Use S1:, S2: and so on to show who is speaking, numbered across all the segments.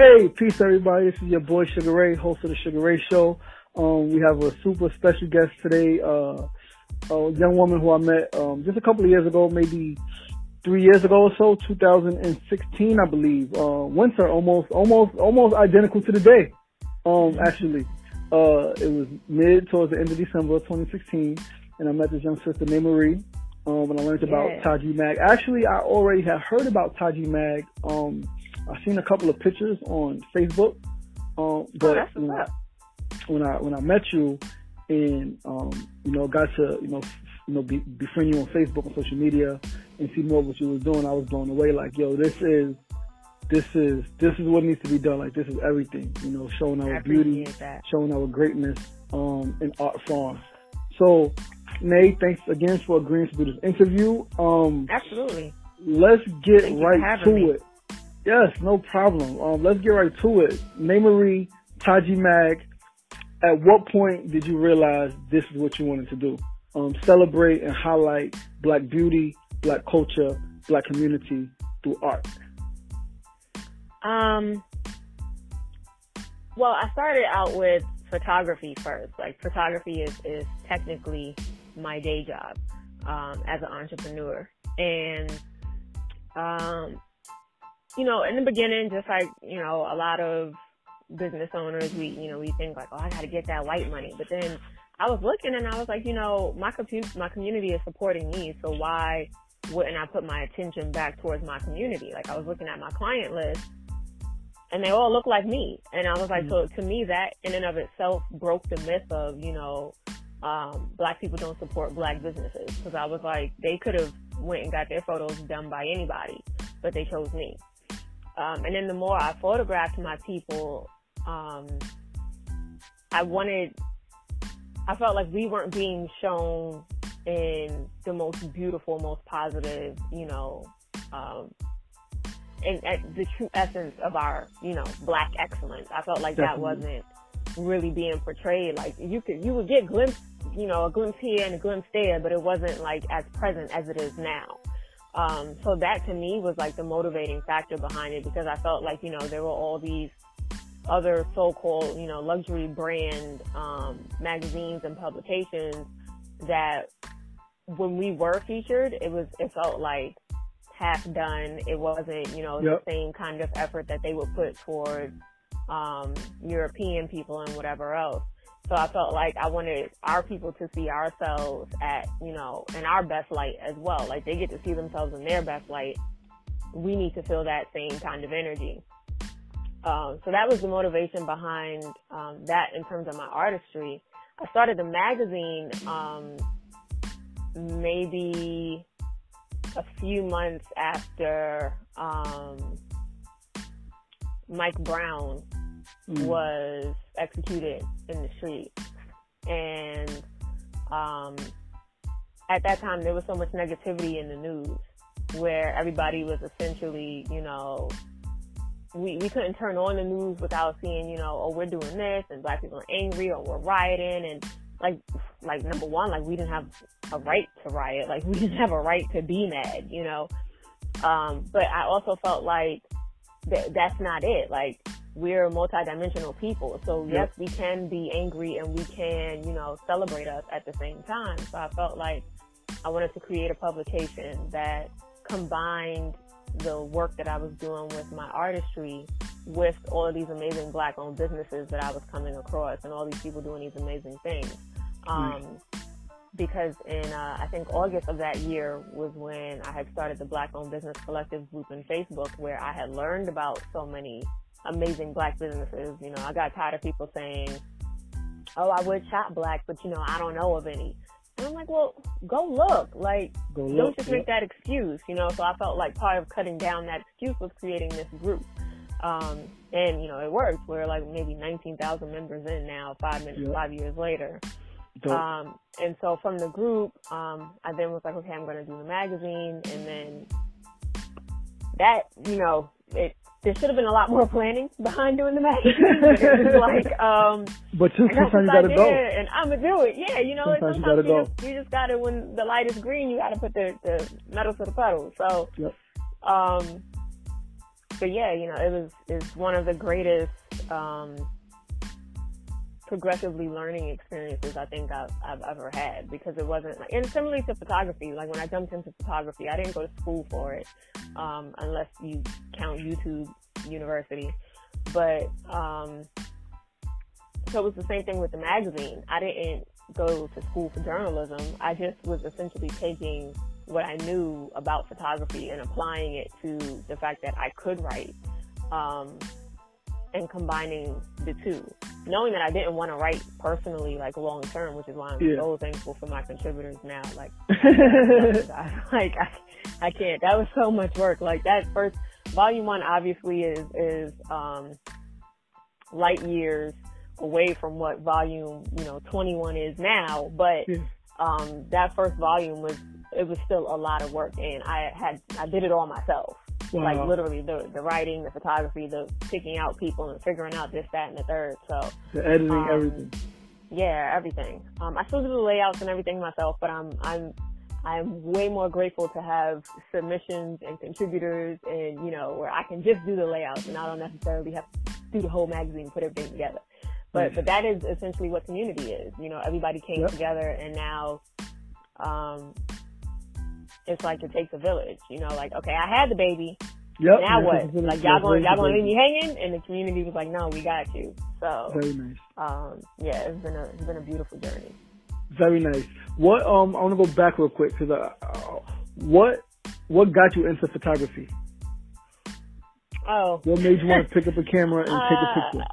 S1: Hey, peace everybody. This is your boy Sugar Ray, host of the Sugar Ray Show. Um, we have a super special guest today, uh, a young woman who I met um, just a couple of years ago, maybe three years ago or so, 2016, I believe. Uh, winter, almost, almost, almost identical to the day. Um, actually, uh, it was mid towards the end of December of 2016, and I met this young sister named Marie. Um, and I learned about. Taji Mag. Actually, I already had heard about Taji Mag. Um, I seen a couple of pictures on Facebook. Um, but
S2: Oh,
S1: when I, when I when I met you and um, you know got to you know f- you know be, befriend you on Facebook and social media and see more of what you was doing, I was blown away. Like, yo, this is this is this is what needs to be done. Like, this is everything. You know, showing our beauty,
S2: that.
S1: showing our greatness um, in art form. So, Nay, thanks again for agreeing to do this interview. Um,
S2: Absolutely.
S1: let's get
S2: Thank
S1: right to
S2: me.
S1: it. Yes, no problem. Um, let's get right to it. Marie, Taji Mag, at what point did you realize this is what you wanted to do? Um, celebrate and highlight black beauty, black culture, black community through art.
S2: Um, well, I started out with photography first. Like photography is, is technically my day job, um, as an entrepreneur. And, um, you know, in the beginning, just like, you know, a lot of business owners, we, you know, we think like, oh, I got to get that white money. But then I was looking and I was like, you know, my compu- my community is supporting me. So why wouldn't I put my attention back towards my community? Like I was looking at my client list and they all look like me. And I was like, so to me, that in and of itself broke the myth of, you know, um, black people don't support black businesses. Cause I was like, they could have went and got their photos done by anybody, but they chose me. Um, and then the more I photographed my people, um, I wanted, I felt like we weren't being shown in the most beautiful, most positive, you know, um, and, and the true essence of our, you know, black excellence. I felt like that wasn't really being portrayed. Like you could, you would get glimpse, you know, a glimpse here and a glimpse there, but it wasn't like as present as it is now. Um, so that to me was like the motivating factor behind it because I felt like, you know, there were all these other so-called, you know, luxury brand, um, magazines and publications that when we were featured, it was, it felt like half done. It wasn't, you know,
S1: Yep.
S2: the same kind of effort that they would put towards, um, European people and whatever else. So I felt like I wanted our people to see ourselves at, you know, in our best light as well. Like they get to see themselves in their best light. We need to feel that same kind of energy. Um, so that was the motivation behind um, that in terms of my artistry. I started the magazine um, maybe a few months after um, Mike Brown
S1: Mm.
S2: was executed in the street. And um, at that time, there was so much negativity in the news where everybody was essentially, you know, we, we couldn't turn on the news without seeing, you know, oh, we're doing this and black people are angry or we're rioting. And like, like number one, like we didn't have a right to riot. Like we didn't have a right to be mad, you know? Um, but I also felt like that that's not it. Like we're multidimensional people. So yes, we can be angry and we can, you know, celebrate us at the same time. So I felt like I wanted to create a publication that combined the work that I was doing with my artistry with all of these amazing black owned businesses that I was coming across and all these people doing these amazing things. Um, because in, uh, I think August of that year was when I had started the Black Owned Business Collective group in Facebook where I had learned about so many amazing black businesses. You know, I got tired of people saying, oh, I would shop black, but you know, I don't know of any. And I'm like, well, go look. Like,
S1: Go
S2: don't
S1: look.
S2: just
S1: Yep.
S2: make that excuse, you know? So I felt like part of cutting down that excuse was creating this group. Um, and you know, it worked. We're like maybe 19,000 members in now, five minutes,
S1: Yep.
S2: five years later. Um, and so from the group, um, I then was like, okay, I'm going to do the magazine. And then that, you know, it, there should have been a lot more planning behind doing the magazine. but like, um,
S1: but just sometimes you gotta go.
S2: and I'm gonna do it. Yeah, you know, like
S1: Sometimes you gotta
S2: you,
S1: go.
S2: just, you just gotta, when the light is green, you gotta put the, the metal to the pedal. So,
S1: Yep.
S2: um, but yeah, you know, it was it's one of the greatest um, progressively learning experiences I think I've, I've ever had because it wasn't and similarly to photography, like when I jumped into photography, I didn't go to school for it, um, unless you count YouTube University. But, um, so it was the same thing with the magazine. I didn't go to school for journalism. I just was essentially taking what I knew about photography and applying it to the fact that I could write. Um, and combining the two. Knowing that I didn't want to write personally, like long term, which is why I'm yeah. so thankful for my contributors now. Like, like I, I can't. That was so much work. Like that first volume one, obviously is is um, light years away from what volume you know 21 is now. But yeah. um, that first volume was it was still a lot of work, and I had I did it all myself. Wow. Like literally the the writing, the photography, the picking out people and figuring out this, that, and the third. So
S1: the editing, um, everything.
S2: Yeah, everything. Um, I still do the layouts and everything myself, but I'm I'm I'm way more grateful to have submissions and contributors, and you know where I can just do the layouts and I don't necessarily have to do the whole magazine, put everything together. But but that is essentially what community is. You know, everybody came yep. together, and now um, it's like it takes a village. You know, like okay, I had the baby. Yep. Now what? Like y'all going y'all to leave me hanging? And the community was like, no, we got you. So
S1: very nice.
S2: Um, yeah, it's been a it's been a beautiful journey.
S1: Very nice. What um I want to go back real quick because uh, uh, what what got you into photography?
S2: Oh.
S1: What made you want to pick up a camera and uh, take a picture?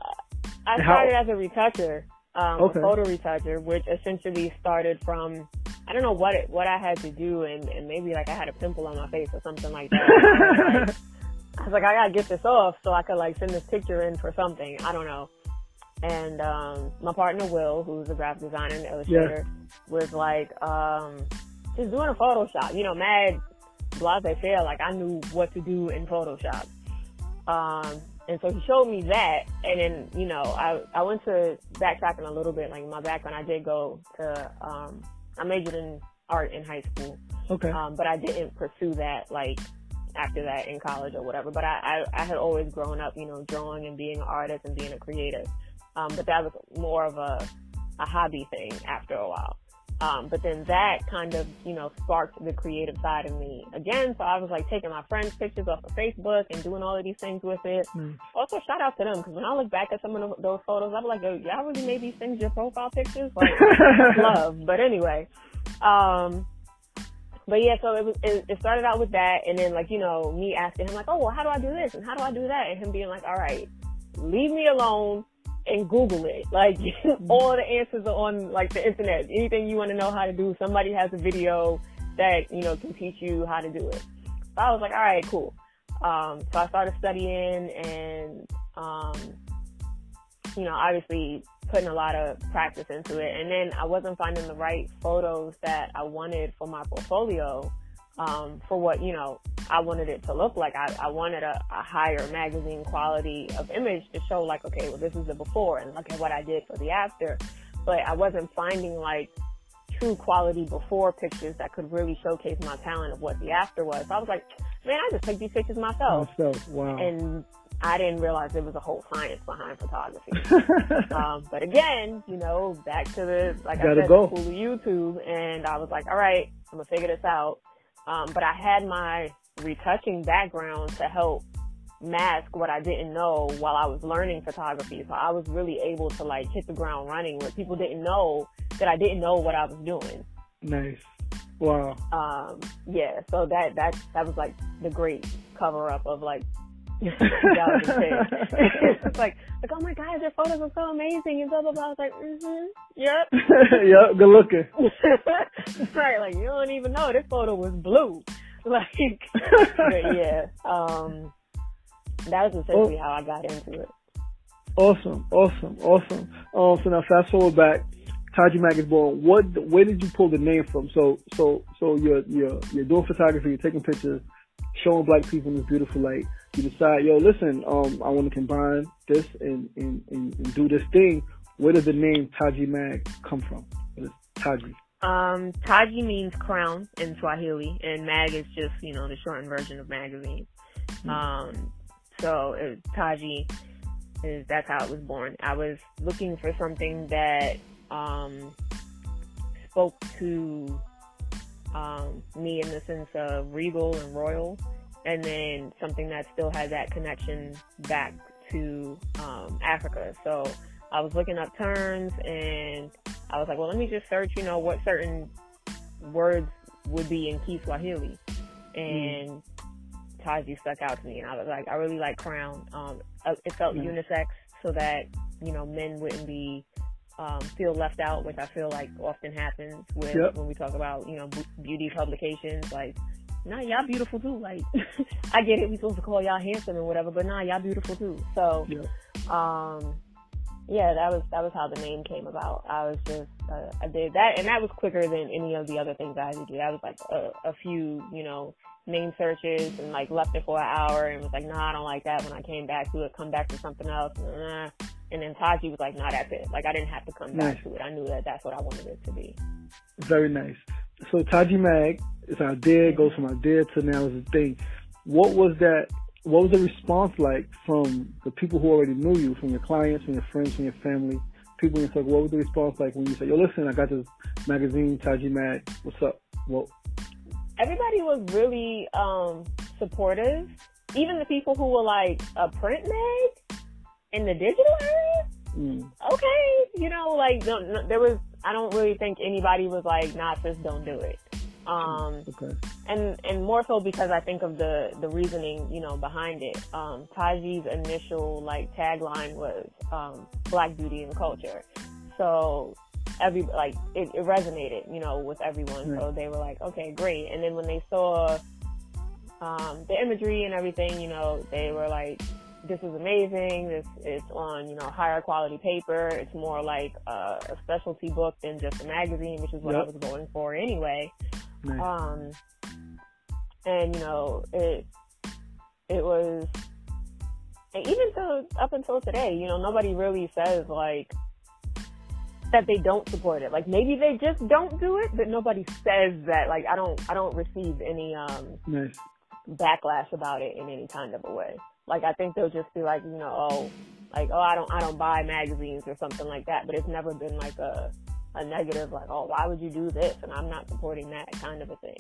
S2: I started as a retoucher, um, okay. a photo retoucher, which essentially started from I don't know what it, what I had to do, and, and maybe like I had a pimple on my face or something like that. I, was like, I was like, I gotta get this off so I could like send this picture in for something. I don't know. And um, my partner Will, who's a graphic designer and illustrator, yeah. was like, um, just doing a Photoshop. You know, mad blase fair. Like I knew what to do in Photoshop. Um, and so he showed me that, and then you know, I I went to backtracking a little bit. Like my background, I did go to um, I majored in art in high school.
S1: Okay.
S2: Um, but I didn't pursue that like after that in college or whatever. But I, I, I had always grown up, you know, drawing and being an artist and being a creative. Um, but that was more of a, a hobby thing after a while. Um, but then that kind of, you know, sparked the creative side of me again. So I was like taking my friends' pictures off of Facebook and doing all of these things with it. Mm. Also, shout out to them because when I look back at some of those photos, I'm like, y'all really made these things your profile pictures? Like, love. But anyway, um, but yeah, so it was, it, it started out with that. And then like, you know, me asking him like, oh, well, how do I do this? And how do I do that? And him being like, all right, leave me alone and Google it. Like all the answers are on like the internet. Anything you want to know how to do, somebody has a video that, you know, can teach you how to do it. So I was like, all right, cool. Um, so I started studying and, um, you know, obviously putting a lot of practice into it. And then I wasn't finding the right photos that I wanted for my portfolio um, for what, you know, I wanted it to look like. I, I wanted a, a, higher magazine quality of image to show like, okay, well, this is the before and look at what I did for the after. But I wasn't finding like true quality before pictures that could really showcase my talent of what the after was. So I was like, man, I just take these pictures myself.
S1: Myself, wow.
S2: And I didn't realize there was a whole science behind photography. um, but again, you know, back to the, like I said, go. the YouTube. And I was like, all right, I'm going to figure this out. Um, but I had my retouching background to help mask what I didn't know while I was learning photography. So I was really able to like hit the ground running where people didn't know that I didn't know what I was doing.
S1: Nice. Wow.
S2: Um, yeah, so that, that, that was like the great cover up of like it's like, like, oh my god, your photos are so amazing and blah blah blah. I was like, mm-hmm, yep,
S1: yep, good looking.
S2: right, like you don't even know this photo was blue. Like, but yeah, um, that was essentially oh. how I got into it.
S1: Awesome, awesome, awesome. Um, so now fast forward back. Taji Mag is born. What? Where did you pull the name from? So, so, so you're you're you're doing photography. You're taking pictures, showing black people in this beautiful light you decide, yo, listen, um, I want to combine this and, and, and, and, do this thing. Where does the name Taji Mag come from? What is Taji?
S2: Um, Taji means crown in Swahili, and mag is just, you know, the shortened version of magazine. Mm-hmm. Um, So it, Taji is that's how it was born. I was looking for something that um, spoke to um, me in the sense of regal and royal, and then something that still had that connection back to um, Africa. So I was looking up terms, and I was like, well, let me just search, you know, what certain words would be in Kiswahili, and mm. Taji stuck out to me, and I was like, I really like crown. Um, uh, it felt mm. unisex, so that you know men wouldn't be um, feel left out, which I feel like often happens with yep. when we talk about you know beauty publications. Like, nah, y'all beautiful too. Like, I get it, we supposed to call y'all handsome and whatever, but nah, y'all beautiful too. So, yep. um, yeah, that was that was how the name came about. I was just uh, I did that, and that was quicker than any of the other things I had to do. I was like a, a few, you know, name searches and like left it for an hour and was like, nah, I don't like that. When I came back to it, come back to something else. Nah. And then Taji was like, nah, that's it. Like I didn't have to come nice. back to it. I knew that that's what I wanted it to be.
S1: Very nice. So Taji Mag our idea, goes from idea to now is a thing. What was that what was the response like from the people who already knew you, from your clients, from your friends, from your family, people in your circle? What was the response like when you said, "Yo, listen, I got this magazine, Taji Mag. What's up?" Well,
S2: everybody was really um, supportive. Even the people who were like a print mag in the digital area. Mm. Okay, you know, like no, no, there was. I don't really think anybody was like, "Nah, sis, don't do it." Um, okay. And and more so because I think of the the reasoning, you know, behind it. Um, Taji's initial like tagline was um, "Black Beauty and Culture," so every like it, it resonated, you know, with everyone. Right. So they were like, okay, great. And then when they saw um, the imagery and everything, you know, they were like, this is amazing. This is on, you know, higher quality paper. It's more like a, a specialty book than just a magazine, which is what yep. I was going for anyway. Nice. Um, and you know, it it was, and even so up until today, you know, nobody really says like that they don't support it. Like maybe they just don't do it, but nobody says that. Like I don't, I don't receive any um nice. backlash about it in any kind of a way. Like I think they'll just be like, you know, oh, like oh, I don't, I don't buy magazines or something like that. But it's never been like a a negative, like, oh, why would you do this? And I'm not supporting that kind of a thing.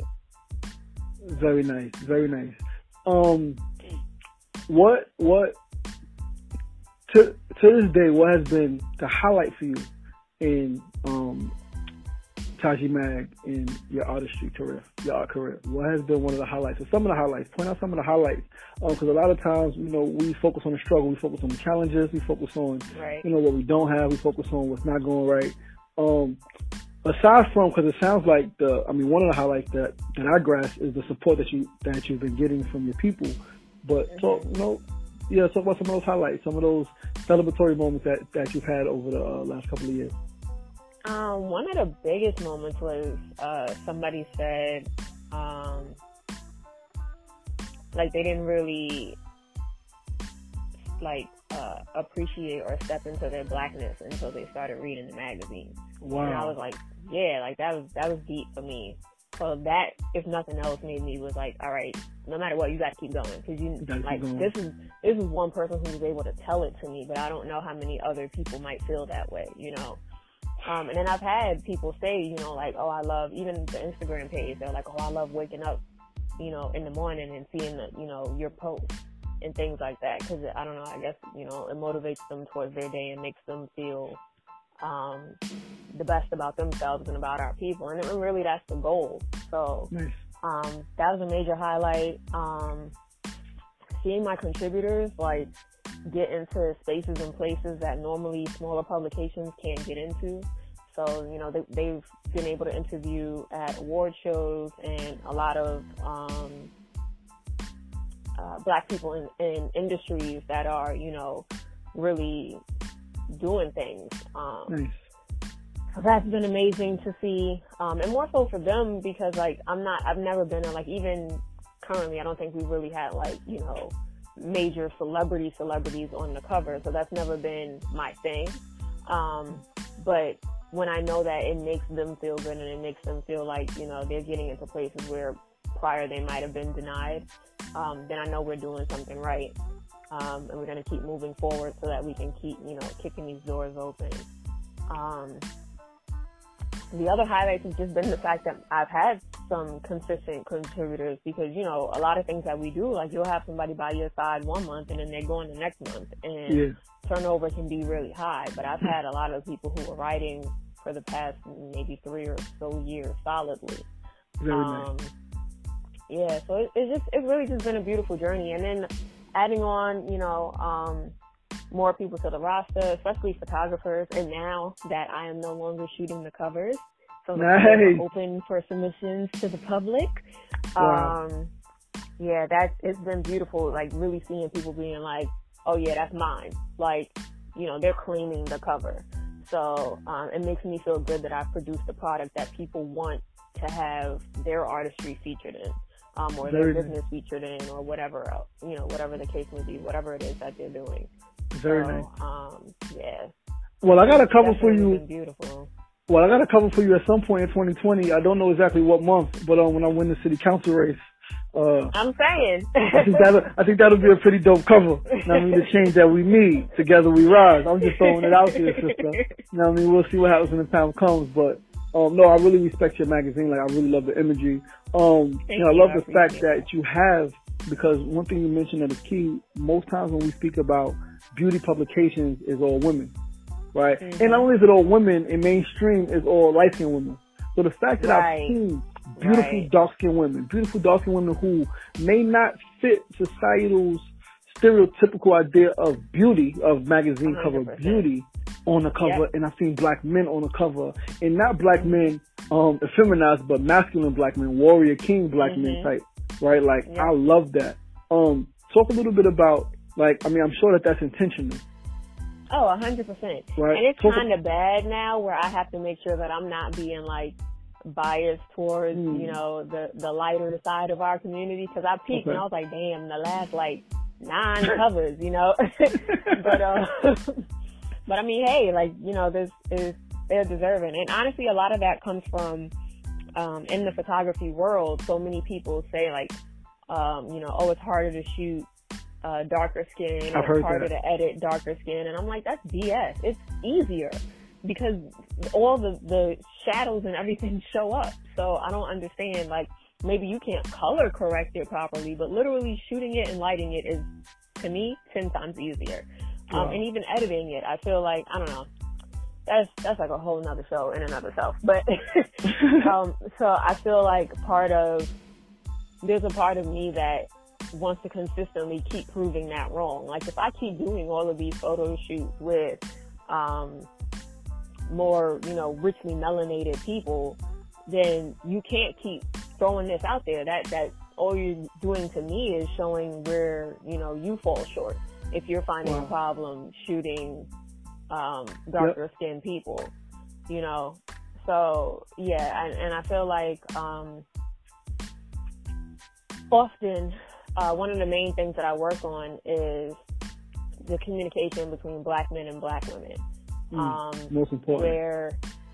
S1: Very nice, very nice. Um, what what to to this day, what has been the highlight for you in um Taji Mag in your artistry career, your art career? What has been one of the highlights, or some of the highlights? Point out some of the highlights, because um, a lot of times, you know, we focus on the struggle, we focus on the challenges, we focus on, right. you know, what we don't have, we focus on what's not going right. Um, aside from because it sounds like the I mean one of the highlights that that I grasp is the support that you that you've been getting from your people. But mm-hmm. talk you know yeah talk about some of those highlights, some of those celebratory moments that that you've had over the uh, last couple of years.
S2: Um, one of the biggest moments was uh, somebody said um, like they didn't really like uh, appreciate or step into their blackness until they started reading the magazine. Wow. And I was like, yeah, like that was that was deep for me. So that, if nothing else, made me was like, all right, no matter what, you got to keep going because you, you like this is this is one person who was able to tell it to me, but I don't know how many other people might feel that way, you know. Um, and then I've had people say, you know, like, oh, I love even the Instagram page. They're like, oh, I love waking up, you know, in the morning and seeing the, you know, your post and things like that. Because I don't know, I guess you know, it motivates them towards their day and makes them feel um, the best about themselves and about our people. And really, that's the goal. So nice. um, that was a major highlight. Um, seeing my contributors like get into spaces and places that normally smaller publications can't get into. So, you know, they, have been able to interview at award shows and a lot of um, uh, black people in, in industries that are, you know, really doing things. Um, nice. So that's been amazing to see, um, and more so for them because like I'm not, I've never been in like even currently, I don't think we really had like you know major celebrity celebrities on the cover, so that's never been my thing. Um, but when I know that it makes them feel good and it makes them feel like you know they're getting into places where prior they might have been denied, um, then I know we're doing something right. Um, and we're going to keep moving forward so that we can keep, you know, kicking these doors open. Um, the other highlights has just been the fact that I've had some consistent contributors because, you know, a lot of things that we do, like you'll have somebody by your side one month and then they're going the next month and yeah. turnover can be really high. But I've had a lot of people who were writing for the past maybe three or so years solidly.
S1: Very um, nice.
S2: Yeah, so it, it's just, it's really just been a beautiful journey. And then adding on, you know, um, more people to the roster, especially photographers. And now that I am no longer shooting the covers, so nice. open for submissions to the public. Wow. Um, yeah, that's it's been beautiful. Like really seeing people being like, "Oh yeah, that's mine." Like, you know, they're claiming the cover. So um, it makes me feel good that I've produced a product that people want to have their artistry featured in, um, or Very their business nice. featured in, or whatever else, you know, whatever the case may be, whatever it is that they're doing.
S1: Very so, nice.
S2: Um, yeah.
S1: Well, I got a cover for you.
S2: Beautiful.
S1: Well, I got a cover for you at some point in 2020. I don't know exactly what month, but um, when I win the city council race. Uh,
S2: I'm saying.
S1: I think that'll, I think that'll be a pretty dope cover. You know I mean? The change that we need, together we rise. I'm just throwing it out there, sister. You know I mean? We'll see what happens when the time comes, but, um, no, I really respect your magazine. Like, I really love the imagery. Um,
S2: Thank
S1: know, I love
S2: you.
S1: the fact that you have, because one thing you mentioned that is key, most times when we speak about beauty publications is all women, right? Mm-hmm. And not only is it all women, in mainstream is all light skinned women. So the fact that right. I've seen beautiful right. dark skinned women, beautiful dark skinned women who may not fit societal's stereotypical idea of beauty, of magazine 100%. cover beauty on the cover, yep. and I've seen black men on the cover, and not black men, um, effeminized, but masculine black men, warrior king black mm-hmm. men type, right? Like, yep. I love that. Um, talk a little bit about like, I mean, I'm sure that that's intentional.
S2: Oh, a hundred percent.
S1: Right.
S2: And it's kind of bad now where I have to make sure that I'm not being like biased towards, mm. you know, the, the lighter side of our community. Cause I peeked okay. and I was like, damn, the last like nine covers, you know, but, uh, but I mean, hey, like, you know, this is, they're deserving. And honestly, a lot of that comes from, um, in the photography world, so many people say like, um, you know, oh, it's harder to shoot uh, darker skin.
S1: I've
S2: it's harder
S1: that.
S2: to edit darker skin. And I'm like, that's BS. It's easier because all the, the shadows and everything show up. So I don't understand, like, maybe you can't color correct it properly, but literally shooting it and lighting it is, to me, 10 times easier. Um, and even editing it, I feel like, I don't know, that's, that's like a whole nother show in and of itself. But, um, so I feel like part of, there's a part of me that wants to consistently keep proving that wrong. Like if I keep doing all of these photo shoots with um, more, you know, richly melanated people, then you can't keep throwing this out there. That that all you're doing to me is showing where you know you fall short. If you're finding wow. a problem shooting um, darker yep. skinned people, you know. So yeah, and, and I feel like um, often uh, one of the main things that I work on is the communication between black men and black women.
S1: Mm, um, most important.
S2: Where,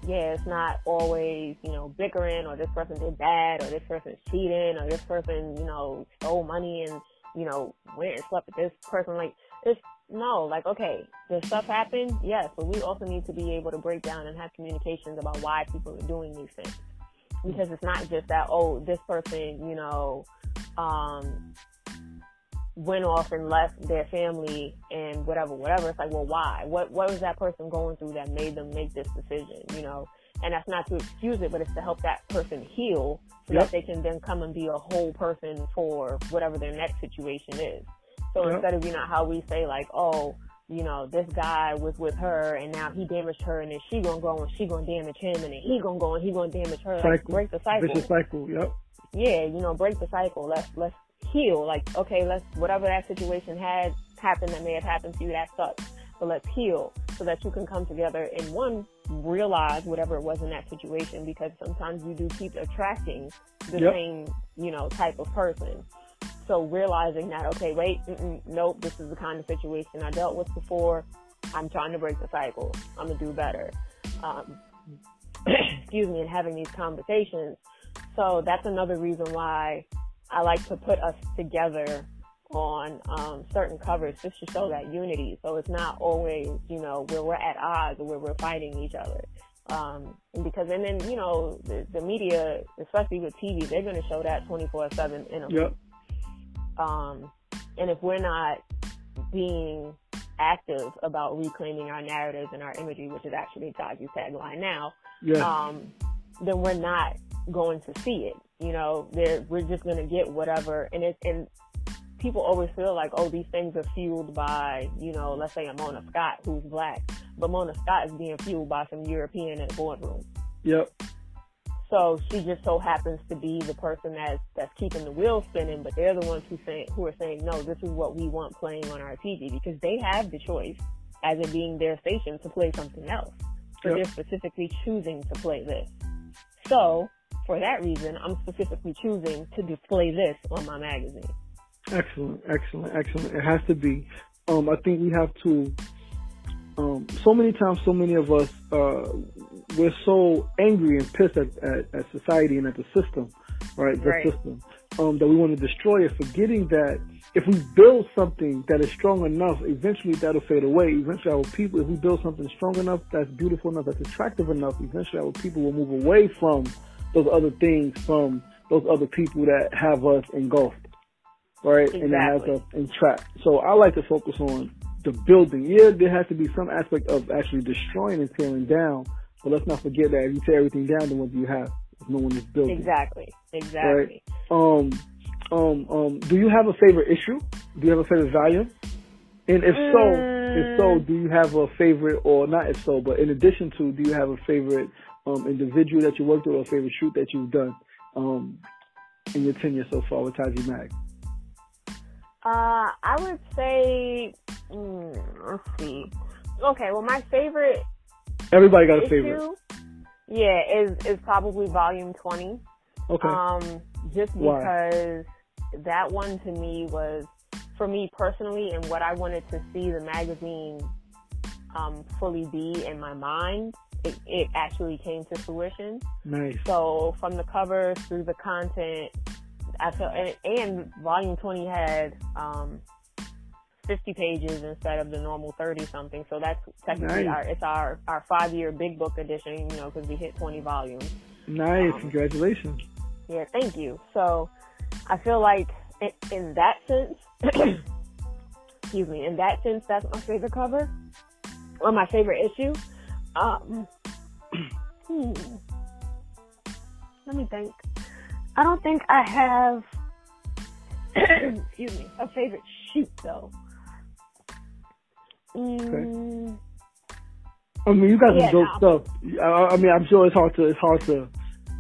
S2: yeah, it's not always, you know, bickering or this person did bad or this person's cheating or this person, you know, stole money and, you know, went and slept with this person. Like, it's, no, like, okay, the stuff happened, yes, but we also need to be able to break down and have communications about why people are doing these things. Because it's not just that, oh, this person, you know, um, went off and left their family and whatever, whatever. It's like, well, why? What what was that person going through that made them make this decision? You know, and that's not to excuse it, but it's to help that person heal so yep. that they can then come and be a whole person for whatever their next situation is. So yep. instead of you know how we say like, oh, you know, this guy was with her and now he damaged her and then she gonna go and she gonna damage him and then he gonna go and he gonna damage her.
S1: Cycle.
S2: Like, break the cycle.
S1: Vicious cycle. Yep.
S2: Yeah, you know, break the cycle. Let's let's heal. Like, okay, let's, whatever that situation had happened that may have happened to you, that sucks. But let's heal so that you can come together and one, realize whatever it was in that situation because sometimes you do keep attracting the yep. same, you know, type of person. So realizing that, okay, wait, nope, this is the kind of situation I dealt with before. I'm trying to break the cycle. I'm gonna do better. Um, excuse me, and having these conversations. So that's another reason why I like to put us together on um, certain covers just to show that unity. So it's not always, you know, where we're at odds or where we're fighting each other. Um, because and then you know the, the media, especially with TV, they're going to show that twenty four seven in a
S1: Yep.
S2: um, and if we're not being active about reclaiming our narratives and our imagery, which is actually Taji's tagline now,
S1: Yeah.
S2: um, then we're not going to see it. You know, we're just going to get whatever, and it's and people always feel like, oh, these things are fueled by, you know, let's say a Mona Scott who's black, but Mona Scott is being fueled by some European in a boardroom.
S1: Yep.
S2: So she just so happens to be the person that's that's keeping the wheel spinning, but they're the ones who say who are saying, no, this is what we want playing on our TV because they have the choice, as it being their station, to play something else. But
S1: Yep.
S2: they're specifically choosing to play this. So for that reason, I'm specifically choosing to display this on my magazine.
S1: Excellent, excellent, excellent. It has to be. Um, I think we have to. Um, so many times, so many of us, uh, we're so angry and pissed at, at, at society and at the system, right? The
S2: Right.
S1: system, um, that we want to destroy it, forgetting that if we build something that is strong enough, eventually that'll fade away. Eventually, our people, if we build something strong enough, that's beautiful enough, that's attractive enough, eventually our people will move away from those other things, from those other people that have us engulfed right? And it has
S2: Exactly.
S1: us entrapped. So I like to focus on the building. Yeah, there has to be some aspect of actually destroying and tearing down, but let's not forget that if you tear everything down, then what do you have? If no one is building.
S2: Exactly. Exactly.
S1: Um, um, um, do you have a favorite issue? Do you have a favorite value? And if so, if so,
S2: Mm.
S1: do you have a favorite, or not if so, but in addition to, do you have a favorite um, individual that you worked with, or a favorite shoot that you've done um, in your tenure so far with Taji Mag?
S2: Uh, I would say, mm, let's see. Okay, well, my favorite
S1: Everybody got a
S2: issue,
S1: favorite.
S2: yeah, is is probably volume twenty.
S1: Okay.
S2: Um, just
S1: Why?
S2: because that one to me was, for me personally, and what I wanted to see the magazine um, fully be in my mind, it, it actually came to fruition.
S1: nice.
S2: So from the cover through the content, I felt, and, and volume 20 had, um, 50 pages instead of the normal 30 something. So that's technically
S1: Nice.
S2: our, it's our, our five year big book edition, you know, cause we hit 20 volumes.
S1: Nice.
S2: Um,
S1: Congratulations.
S2: Yeah, thank you. So I feel like in, in that sense, excuse me, in that sense, that's my favorite cover or my favorite issue. Um, hmm. Let me think. I don't think I have, excuse me, a favorite shoot though. Mm,
S1: I mean, you got some
S2: Yeah,
S1: dope
S2: no.
S1: stuff. I, I mean, I'm sure it's hard to. It's hard to.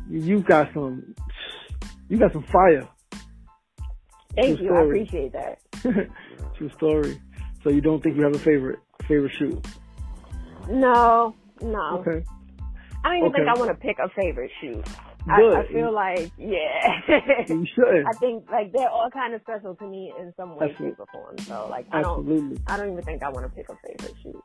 S1: You got some. You got some fire.
S2: thank
S1: True
S2: you. I appreciate that.
S1: True story. So you don't think you have a favorite favorite shoot?
S2: No, no.
S1: Okay.
S2: I don't even think I want to pick a favorite shoe.
S1: Good.
S2: I, I feel like, yeah.
S1: You should.
S2: I think like they're all kind of special to me in some way,
S1: Absolutely.
S2: shape, or form. So like I don't,
S1: Absolutely.
S2: I don't even think I want to pick a favorite shoe.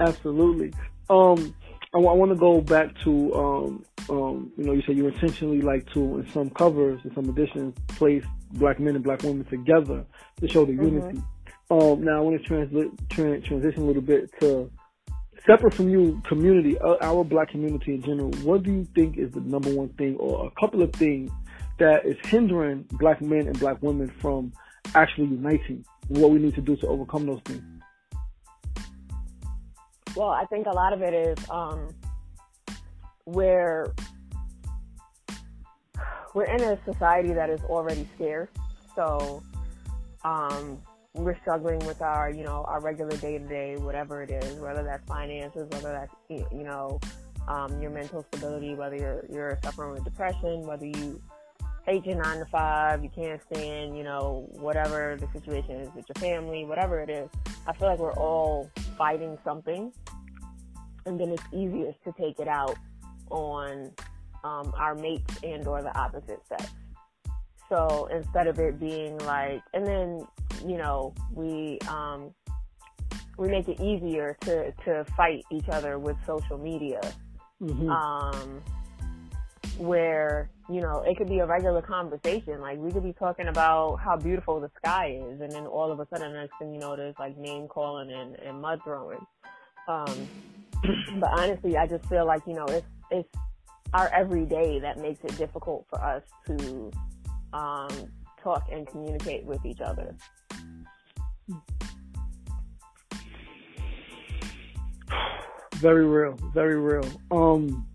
S1: Absolutely. Um, I, want to go back to um, um, you know, you said you intentionally like to in some covers in some editions place black men and black women together to show the
S2: Mhm.
S1: unity. Um, now I want to transli- tran transition a little bit to separate from you, community, uh, our black community in general. What do you think is the number one thing, or a couple of things that is hindering black men and black women from actually uniting? What we need to do to overcome those things?
S2: Well, I think a lot of it is um, where we're in a society that is already scarce. So um, we're struggling with our, you know, our regular day to day, whatever it is, whether that's finances, whether that's, you know, um, your mental stability, whether you're, you're suffering with depression, whether you hate your nine to five, you can't stand, you know, whatever the situation is with your family, whatever it is. I feel like we're all fighting something and then it's easiest to take it out on um, our mates and or the opposite sex. So instead of it being like, and then you know we um, we make it easier to to fight each other with social media,
S1: Mm-hmm.
S2: um, where you know, it could be a regular conversation. Like we could be talking about how beautiful the sky is, and then all of a sudden, next thing you know, there's like name calling and, and mud throwing. Um, but honestly, I just feel like you know, it's it's our everyday that makes it difficult for us to um, talk and communicate with each other.
S1: Very real, very real. Um,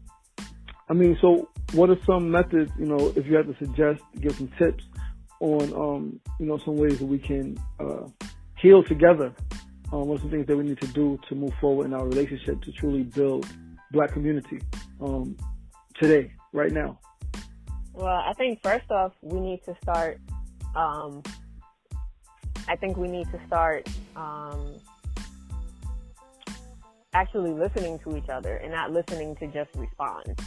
S1: I mean, so what are some methods, you know, if you had to suggest, give some tips on, um, you know, some ways that we can uh, heal together? Um, what are some things that we need to do to move forward in our relationship to truly build black community um, today, right now?
S2: Well, I think first off, we need to start. Um, I think we need to start um, actually listening to each other and not listening to just respond.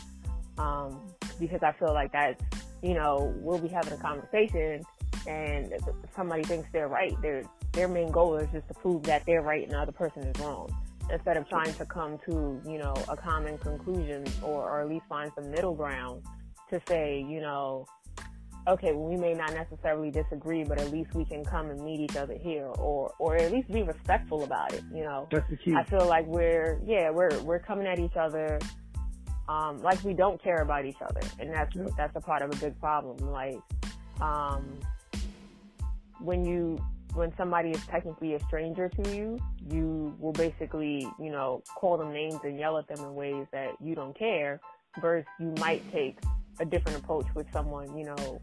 S2: Um, because I feel like that's, you know, we'll be having a conversation and somebody thinks they're right. Their their main goal is just to prove that they're right and the other person is wrong. Instead of trying to come to, you know, a common conclusion or, or at least find some middle ground to say, you know, okay, well, we may not necessarily disagree, but at least we can come and meet each other here, or or at least be respectful about it. You know,
S1: that's the key.
S2: I feel like we're yeah we're we're coming at each other um, like we don't care about each other, and that's yep. that's a part of a big problem. Like um, when you when somebody is technically a stranger to you, you will basically you know call them names and yell at them in ways that you don't care. Versus you might take a different approach with someone you know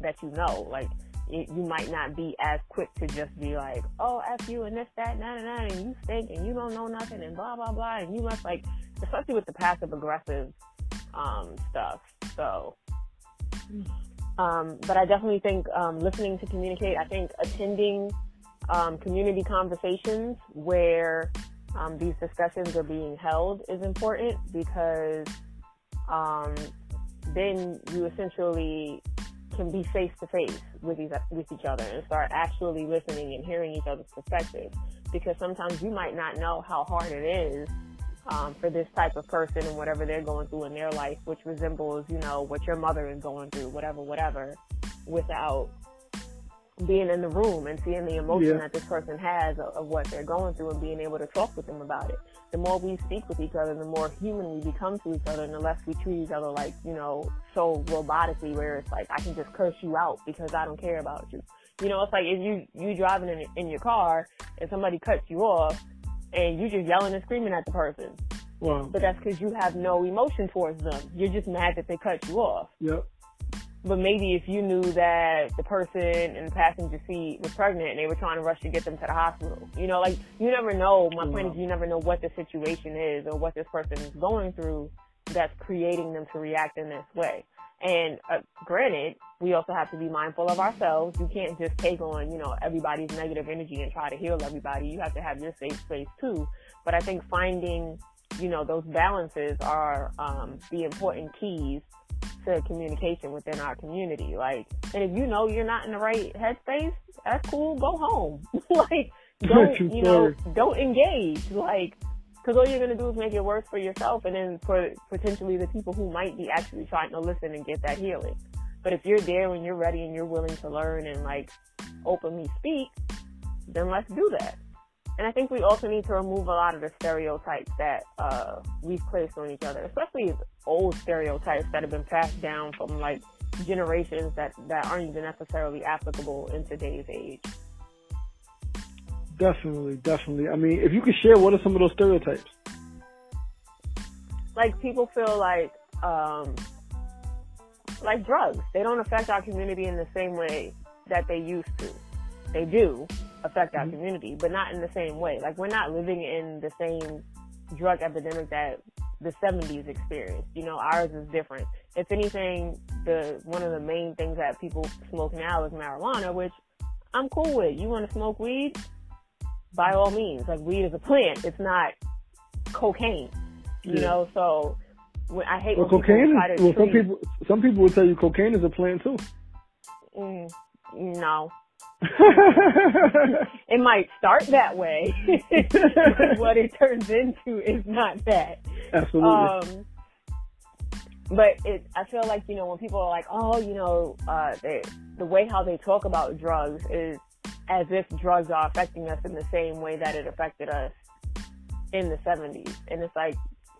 S2: that you know. Like it, you might not be as quick to just be like, oh, f you and this, that, nah, nah, nah, and you stink and you don't know nothing and blah blah blah, and you must like especially with the passive aggressive um, stuff. So, um, but I definitely think um, listening to communicate. I think attending um, community conversations where um, these discussions are being held is important because um, then you essentially can be face to face with each with each other and start actually listening and hearing each other's perspectives. Because sometimes you might not know how hard it is um, for this type of person and whatever they're going through in their life, which resembles, you know, what your mother is going through, whatever, whatever, without being in the room and seeing the emotion yeah. that this person has of, of, what they're going through and being able to talk with them about it. The more we speak with each other, the more human we become to each other, and the less we treat each other like, you know, so robotically where it's like, I can just curse you out because I don't care about you. You know, it's like if you, you driving in, in your car and somebody cuts you off, and you just yelling and screaming at the person.
S1: Wow.
S2: But that's because you have no emotion towards them. You're just mad that they cut you off.
S1: Yep.
S2: But maybe if you knew that the person in the passenger seat was pregnant and they were trying to rush to get them to the hospital, you know, like you never know. My point is, you never know what the situation is or what this person is going through that's creating them to react in this way. And uh, granted, we also have to be mindful of ourselves. You can't just take on, you know, everybody's negative energy and try to heal everybody. You have to have your safe space too. But I think finding, you know, those balances are um, the important keys to communication within our community. Like, and if you know you're not in the right headspace, that's cool. Go home. like, don't, you know, don't engage. Like, because all you're going to do is make it worse for yourself and then for potentially the people who might be actually trying to listen and get that healing. But if you're there and you're ready and you're willing to learn and like openly speak, then let's do that. And I think we also need to remove a lot of the stereotypes that uh, we've placed on each other, especially old stereotypes that have been passed down from like generations that, that aren't even necessarily applicable in today's age.
S1: Definitely, definitely. I mean, if you could share, what are some of those stereotypes?
S2: Like people feel like, um, like drugs, they don't affect our community in the same way that they used to. They do affect our mm-hmm. community, but not in the same way. Like we're not living in the same drug epidemic that the 70s experienced. You know, ours is different. If anything, the one of the main things that people smoke now is marijuana, which I'm cool with. You want to smoke weed? by all means. Like weed is a plant. It's not cocaine. You yeah. know, so I hate well, when cocaine people try to
S1: well, some people some people will tell you cocaine is a plant too.
S2: Mm, no. it might start that way, but what it turns into is not that.
S1: Absolutely. Um,
S2: but it, I feel like, you know, when people are like, oh, you know, uh, they, the way how they talk about drugs is as if drugs are affecting us in the same way that it affected us in the 70s. And it's like,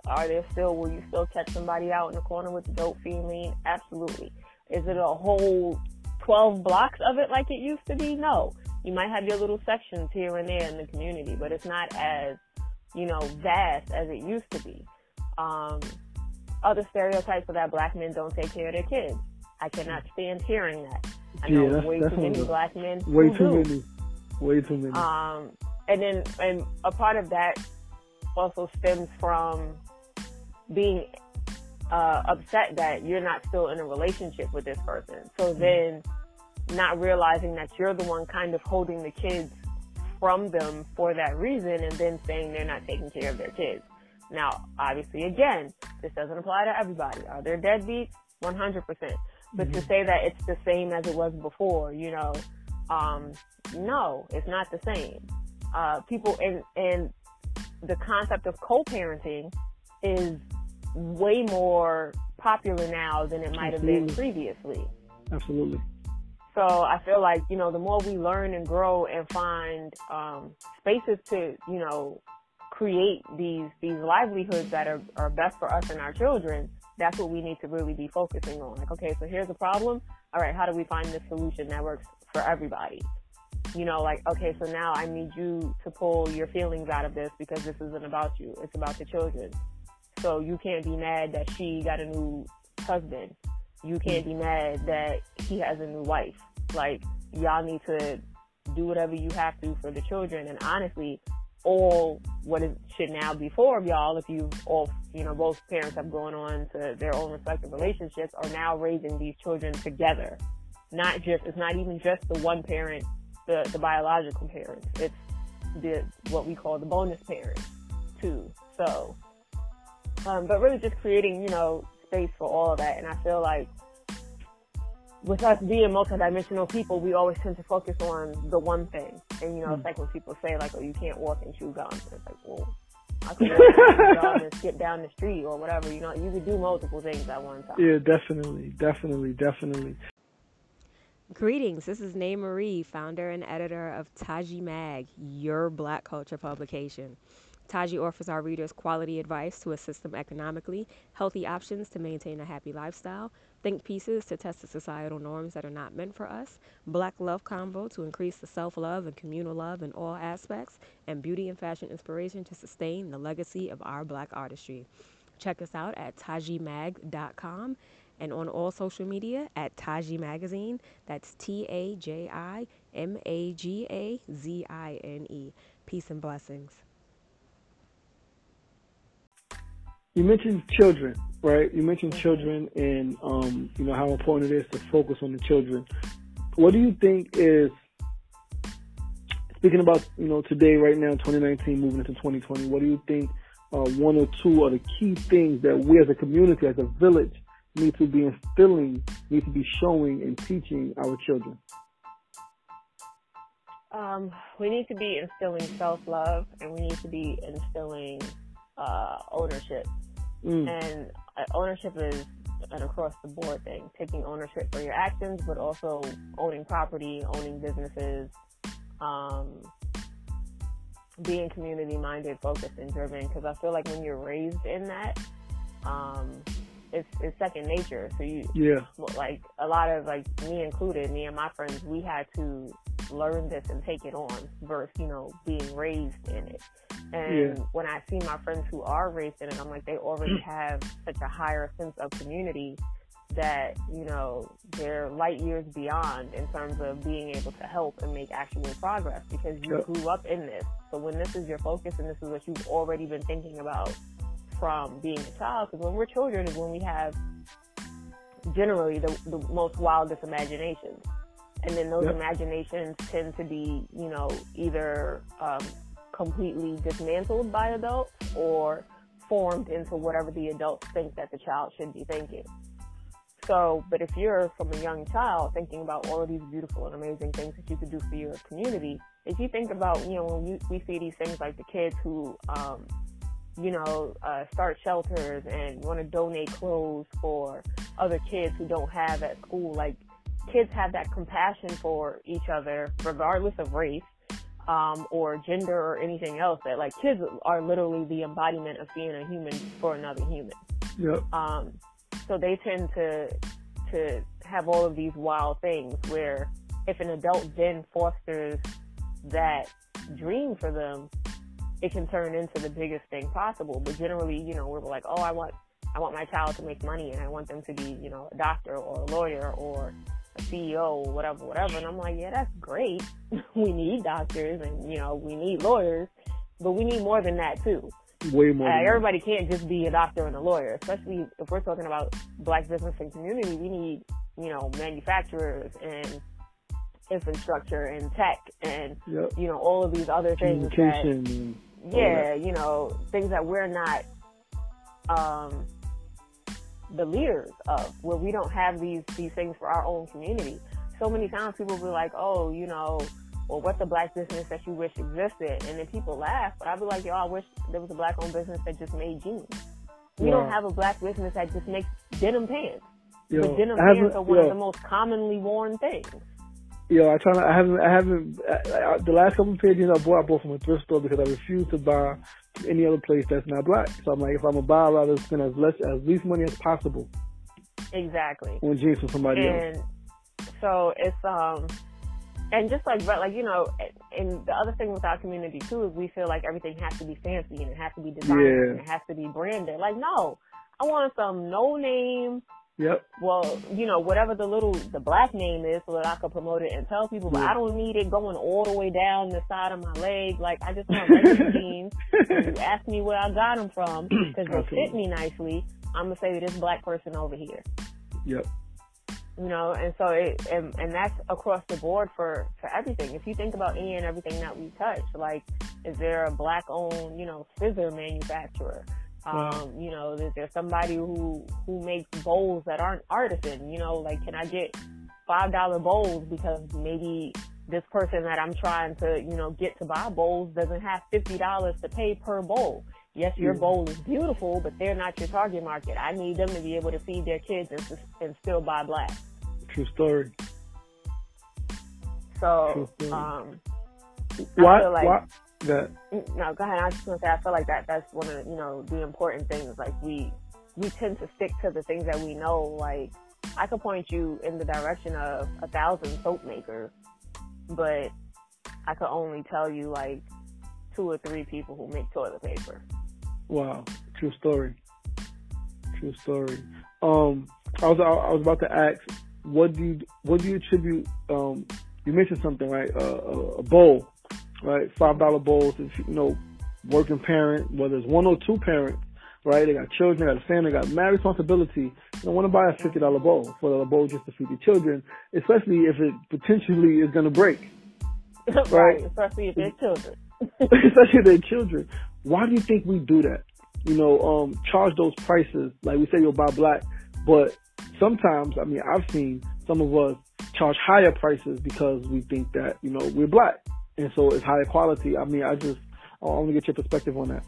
S2: are there still, will you still catch somebody out in the corner with the dope fiend Absolutely. Is it a whole 12 blocks of it like it used to be? No. You might have your little sections here and there in the community, but it's not as, you know, vast as it used to be. Um, other stereotypes are that black men don't take care of their kids. I cannot stand hearing that. I know
S1: yeah, that's,
S2: way
S1: that's
S2: too many black men.
S1: Way too
S2: do.
S1: many. Way too many.
S2: Um, and then, and a part of that also stems from being uh, upset that you're not still in a relationship with this person. So
S1: Mm-hmm.
S2: then, not realizing that you're the one kind of holding the kids from them for that reason, and then saying they're not taking care of their kids. Now, obviously, again, this doesn't apply to everybody. Are there deadbeats? 100%. But to say that it's the same as it was before, you know, um, no, it's not the same. Uh, people and and the concept of co-parenting is way more popular now than it might have been previously.
S1: Absolutely.
S2: So I feel like, you know, the more we learn and grow and find um, spaces to, you know, create these these livelihoods that are, are best for us and our children, that's what we need to really be focusing on. Like, okay, so here's a problem. All right, how do we find this solution that works for everybody? You know, like, okay, so now I need you to pull your feelings out of this because this isn't about you. It's about the children. So you can't be mad that she got a new husband. You can't be mad that he has a new wife. Like, y'all need to do whatever you have to for the children. And honestly, all what it should now be four of y'all, if you all, you know, both parents have gone on to their own respective relationships, are now raising these children together. Not just, it's not even just the one parent, the, the biological parents. It's the, what we call the bonus parents too. So, um, but really just creating, you know, space for all of that. And I feel like with us being multidimensional people, we always tend to focus on the one thing. And, you know, it's hmm. like when people say, like, oh, you can't walk and chew gum. It's like, well, I could walk and chew and skip down the street or whatever. You know, you could do multiple things at one time.
S1: Yeah, definitely, definitely, definitely.
S3: Greetings. This is Nay Marie, founder and editor of Taji Mag, your black culture publication. Taji offers our readers quality advice to assist them economically, healthy options to maintain a happy lifestyle, think pieces to test the societal norms that are not meant for us, black love convo to increase the self love and communal love in all aspects, and beauty and fashion inspiration to sustain the legacy of our black artistry. Check us out at tajimag.com and on all social media at Taji Magazine. That's T A J I M A G A Z I N E. Peace and blessings.
S1: You mentioned children, right? You mentioned children and um, you know how important it is to focus on the children. What do you think is speaking about you know today, right now, 2019, moving into 2020? What do you think uh, one or two are the key things that we as a community, as a village, need to be instilling, need to be showing and teaching our children?
S2: Um, we need to be instilling self love and we need to be instilling uh, ownership.
S1: Mm.
S2: And uh, ownership is an across the board thing, taking ownership for your actions, but also owning property, owning businesses, um, being community minded, focused, and driven. Because I feel like when you're raised in that, um, it's, it's second nature. So you,
S1: Yeah,
S2: like a lot of like me included, me and my friends, we had to learn this and take it on versus, you know, being raised in it. And
S1: Yeah.
S2: when I see my friends who are raised in it, I'm like, they already have such a higher sense of community that, you know, they're light years beyond in terms of being able to help and make actual progress because you
S1: Yeah.
S2: grew up in this. So when this is your focus and this is what you've already been thinking about from being a child, because when we're children is when we have generally the, the most wildest imaginations. And then those
S1: Yep.
S2: imaginations tend to be, you know, either um, completely dismantled by adults or formed into whatever the adults think that the child should be thinking. So, but if you're from a young child thinking about all of these beautiful and amazing things that you could do for your community, if you think about, you know, when you, we see these things like the kids who um, you know, uh, start shelters and want to donate clothes for other kids who don't have at school. Like kids have that compassion for each other, regardless of race. Um, or gender or anything else that like kids are literally the embodiment of being a human for another human.
S1: Yep.
S2: Um, so they tend to to have all of these wild things where if an adult then fosters that dream for them, it can turn into the biggest thing possible. But generally, you know, we're like, oh, I want I want my child to make money and I want them to be, you know, a doctor or a lawyer or CEO or whatever, whatever. And I'm like, yeah, that's great. we need doctors and, you know, we need lawyers, but we need more than that too.
S1: Way more.
S2: Uh, everybody can't just be a doctor and a lawyer, especially if we're talking about black business and community. We need, you know, manufacturers and infrastructure and tech and,
S1: yep.
S2: you know, all of these other things
S1: that,
S2: yeah, you know, things that we're not, um, the leaders of, where we don't have these, these things for our own community. So many times people will be like, oh, you know, well, what's a black business that you wish existed? And then people laugh, but I'd be like, yo, I wish there was a black owned business that just made jeans. We don't have a black business that just makes denim pants. Yo, but denim pants are one yo. of the most commonly worn things.
S1: Yo, I try. To, I haven't. I haven't. I, I, the last couple of pages I bought, I bought from a thrift store because I refuse to buy from any other place that's not black. So I'm like, if I'm gonna buy, I'd rather spend as less as least money as possible.
S2: Exactly.
S1: On jeans from somebody
S2: and
S1: else.
S2: So it's um, and just like but like you know, and the other thing with our community too is we feel like everything has to be fancy and it has to be designed yeah. and it has to be branded. Like no, I want some no name
S1: Yep.
S2: Well, you know, whatever the little the black name is, so that I could promote it and tell people. But yeah. I don't need it going all the way down the side of my leg. Like I just want regular jeans. you ask me where I got them from because they fit me nicely. I'm gonna say this black person over here.
S1: Yep.
S2: You know, and so it and, and that's across the board for for everything. If you think about any and everything that we touch, like, is there a black owned, you know, scissor manufacturer? Um, you know, is there somebody who who makes bowls that aren't artisan? You know, like can I get five dollar bowls because maybe this person that I'm trying to, you know, get to buy bowls doesn't have fifty dollars to pay per bowl. Yes, your mm. bowl is beautiful, but they're not your target market. I need them to be able to feed their kids and, and still buy black.
S1: True story.
S2: So, True story. um,
S1: why, like, why, that
S2: no go ahead. I was just gonna say i feel like that that's one of you know the important things like we we tend to stick to the things that we know like i could point you in the direction of a thousand soap makers but i could only tell you like two or three people who make toilet paper.
S1: Wow. True story. True story. Um i was i was about to ask what do you what do you attribute um you mentioned something right? Uh, a bowl right? Five dollar bowls. If you know, working parent, whether it's one or two parents, right? They got children, they got a family, they got mad responsibility. They don't want to buy a fifty dollar bowl for a bowl just to feed your children, especially if it potentially is going to break.
S2: right? right? Especially if they're children.
S1: especially if they're children. Why do you think we do that? You know, um, charge those prices like we say you'll buy black, but sometimes, I mean, I've seen some of us charge higher prices because we think that you know we're black and so it's higher quality. I mean, I just I want to get your perspective on that.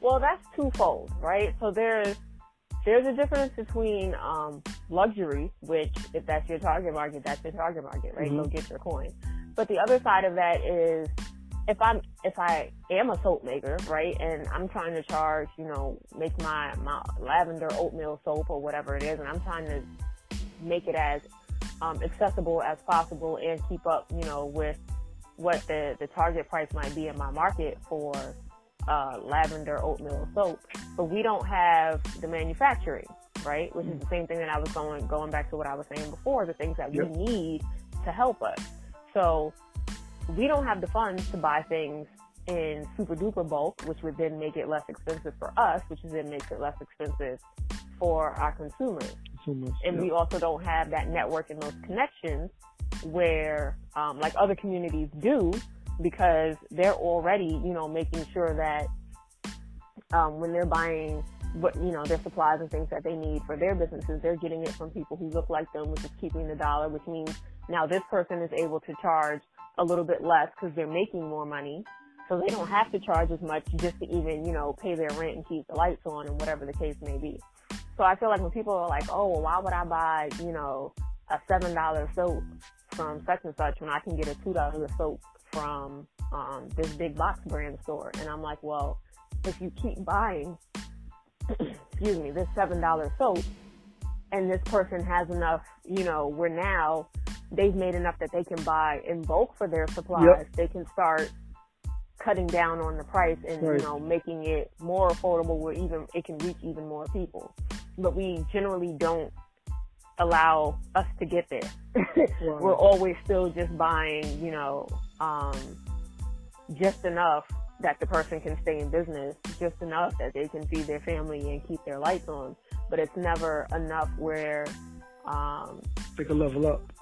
S2: Well, that's twofold, right? So there's there's a difference between um, luxury, which if that's your target market, that's your target market, right? Mm-hmm. Go get your coin. But the other side of that is if I'm if I am a soap maker, right, and I'm trying to charge, you know, make my my lavender oatmeal soap or whatever it is, and I'm trying to make it as um, accessible as possible and keep up, you know, with what the, the target price might be in my market for uh, lavender oatmeal soap, but we don't have the manufacturing, right? Which is the same thing that I was going going back to what I was saying before, the things that yep. we need to help us. So we don't have the funds to buy things in super duper bulk, which would then make it less expensive for us, which then makes it less expensive for our consumers.
S1: consumers
S2: and
S1: yep.
S2: we also don't have that network and those connections where, um, like other communities do, because they're already, you know, making sure that um, when they're buying, what you know, their supplies and things that they need for their businesses, they're getting it from people who look like them, which is keeping the dollar, which means now this person is able to charge a little bit less because they're making more money. so they don't have to charge as much just to even, you know, pay their rent and keep the lights on and whatever the case may be. So I feel like when people are like, oh, well, why would I buy, you know, a seven dollar soap from such and such when I can get a two dollar soap from um, this big box brand store? And I'm like, well, if you keep buying, excuse me, this seven dollar soap, and this person has enough, you know, where now they've made enough that they can buy in bulk for their supplies, yep. they can start cutting down on the price and right. you know making it more affordable where even it can reach even more people but we generally don't allow us to get there wow. we're always still just buying you know um, just enough that the person can stay in business just enough that they can feed their family and keep their lights on but it's never enough where um,
S1: they can level up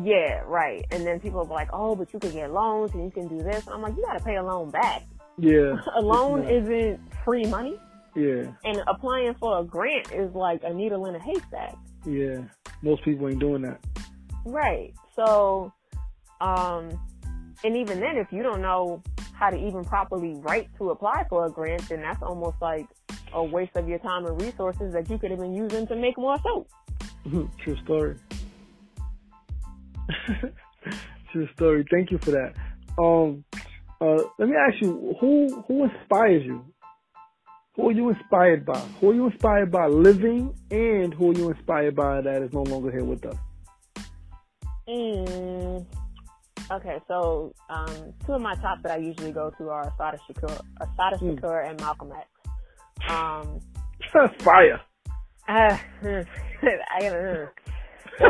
S2: yeah, right. And then people are like, oh, but you can get loans and you can do this. I'm like, you got to pay a loan back.
S1: Yeah.
S2: a loan isn't free money.
S1: Yeah.
S2: And applying for a grant is like a needle in a haystack.
S1: Yeah. Most people ain't doing that.
S2: Right. So, um, and even then, if you don't know how to even properly write to apply for a grant, then that's almost like a waste of your time and resources that you could have been using to make more soap.
S1: True story. True story. Thank you for that. Um, uh, let me ask you, who who inspires you? Who are you inspired by? Who are you inspired by living, and who are you inspired by that is no longer here with us?
S2: Mm, okay, so um, two of my top that I usually go to are Assata Shakur, Assata mm. Shakur, and Malcolm X. Um,
S1: Fire.
S2: Uh, I, uh,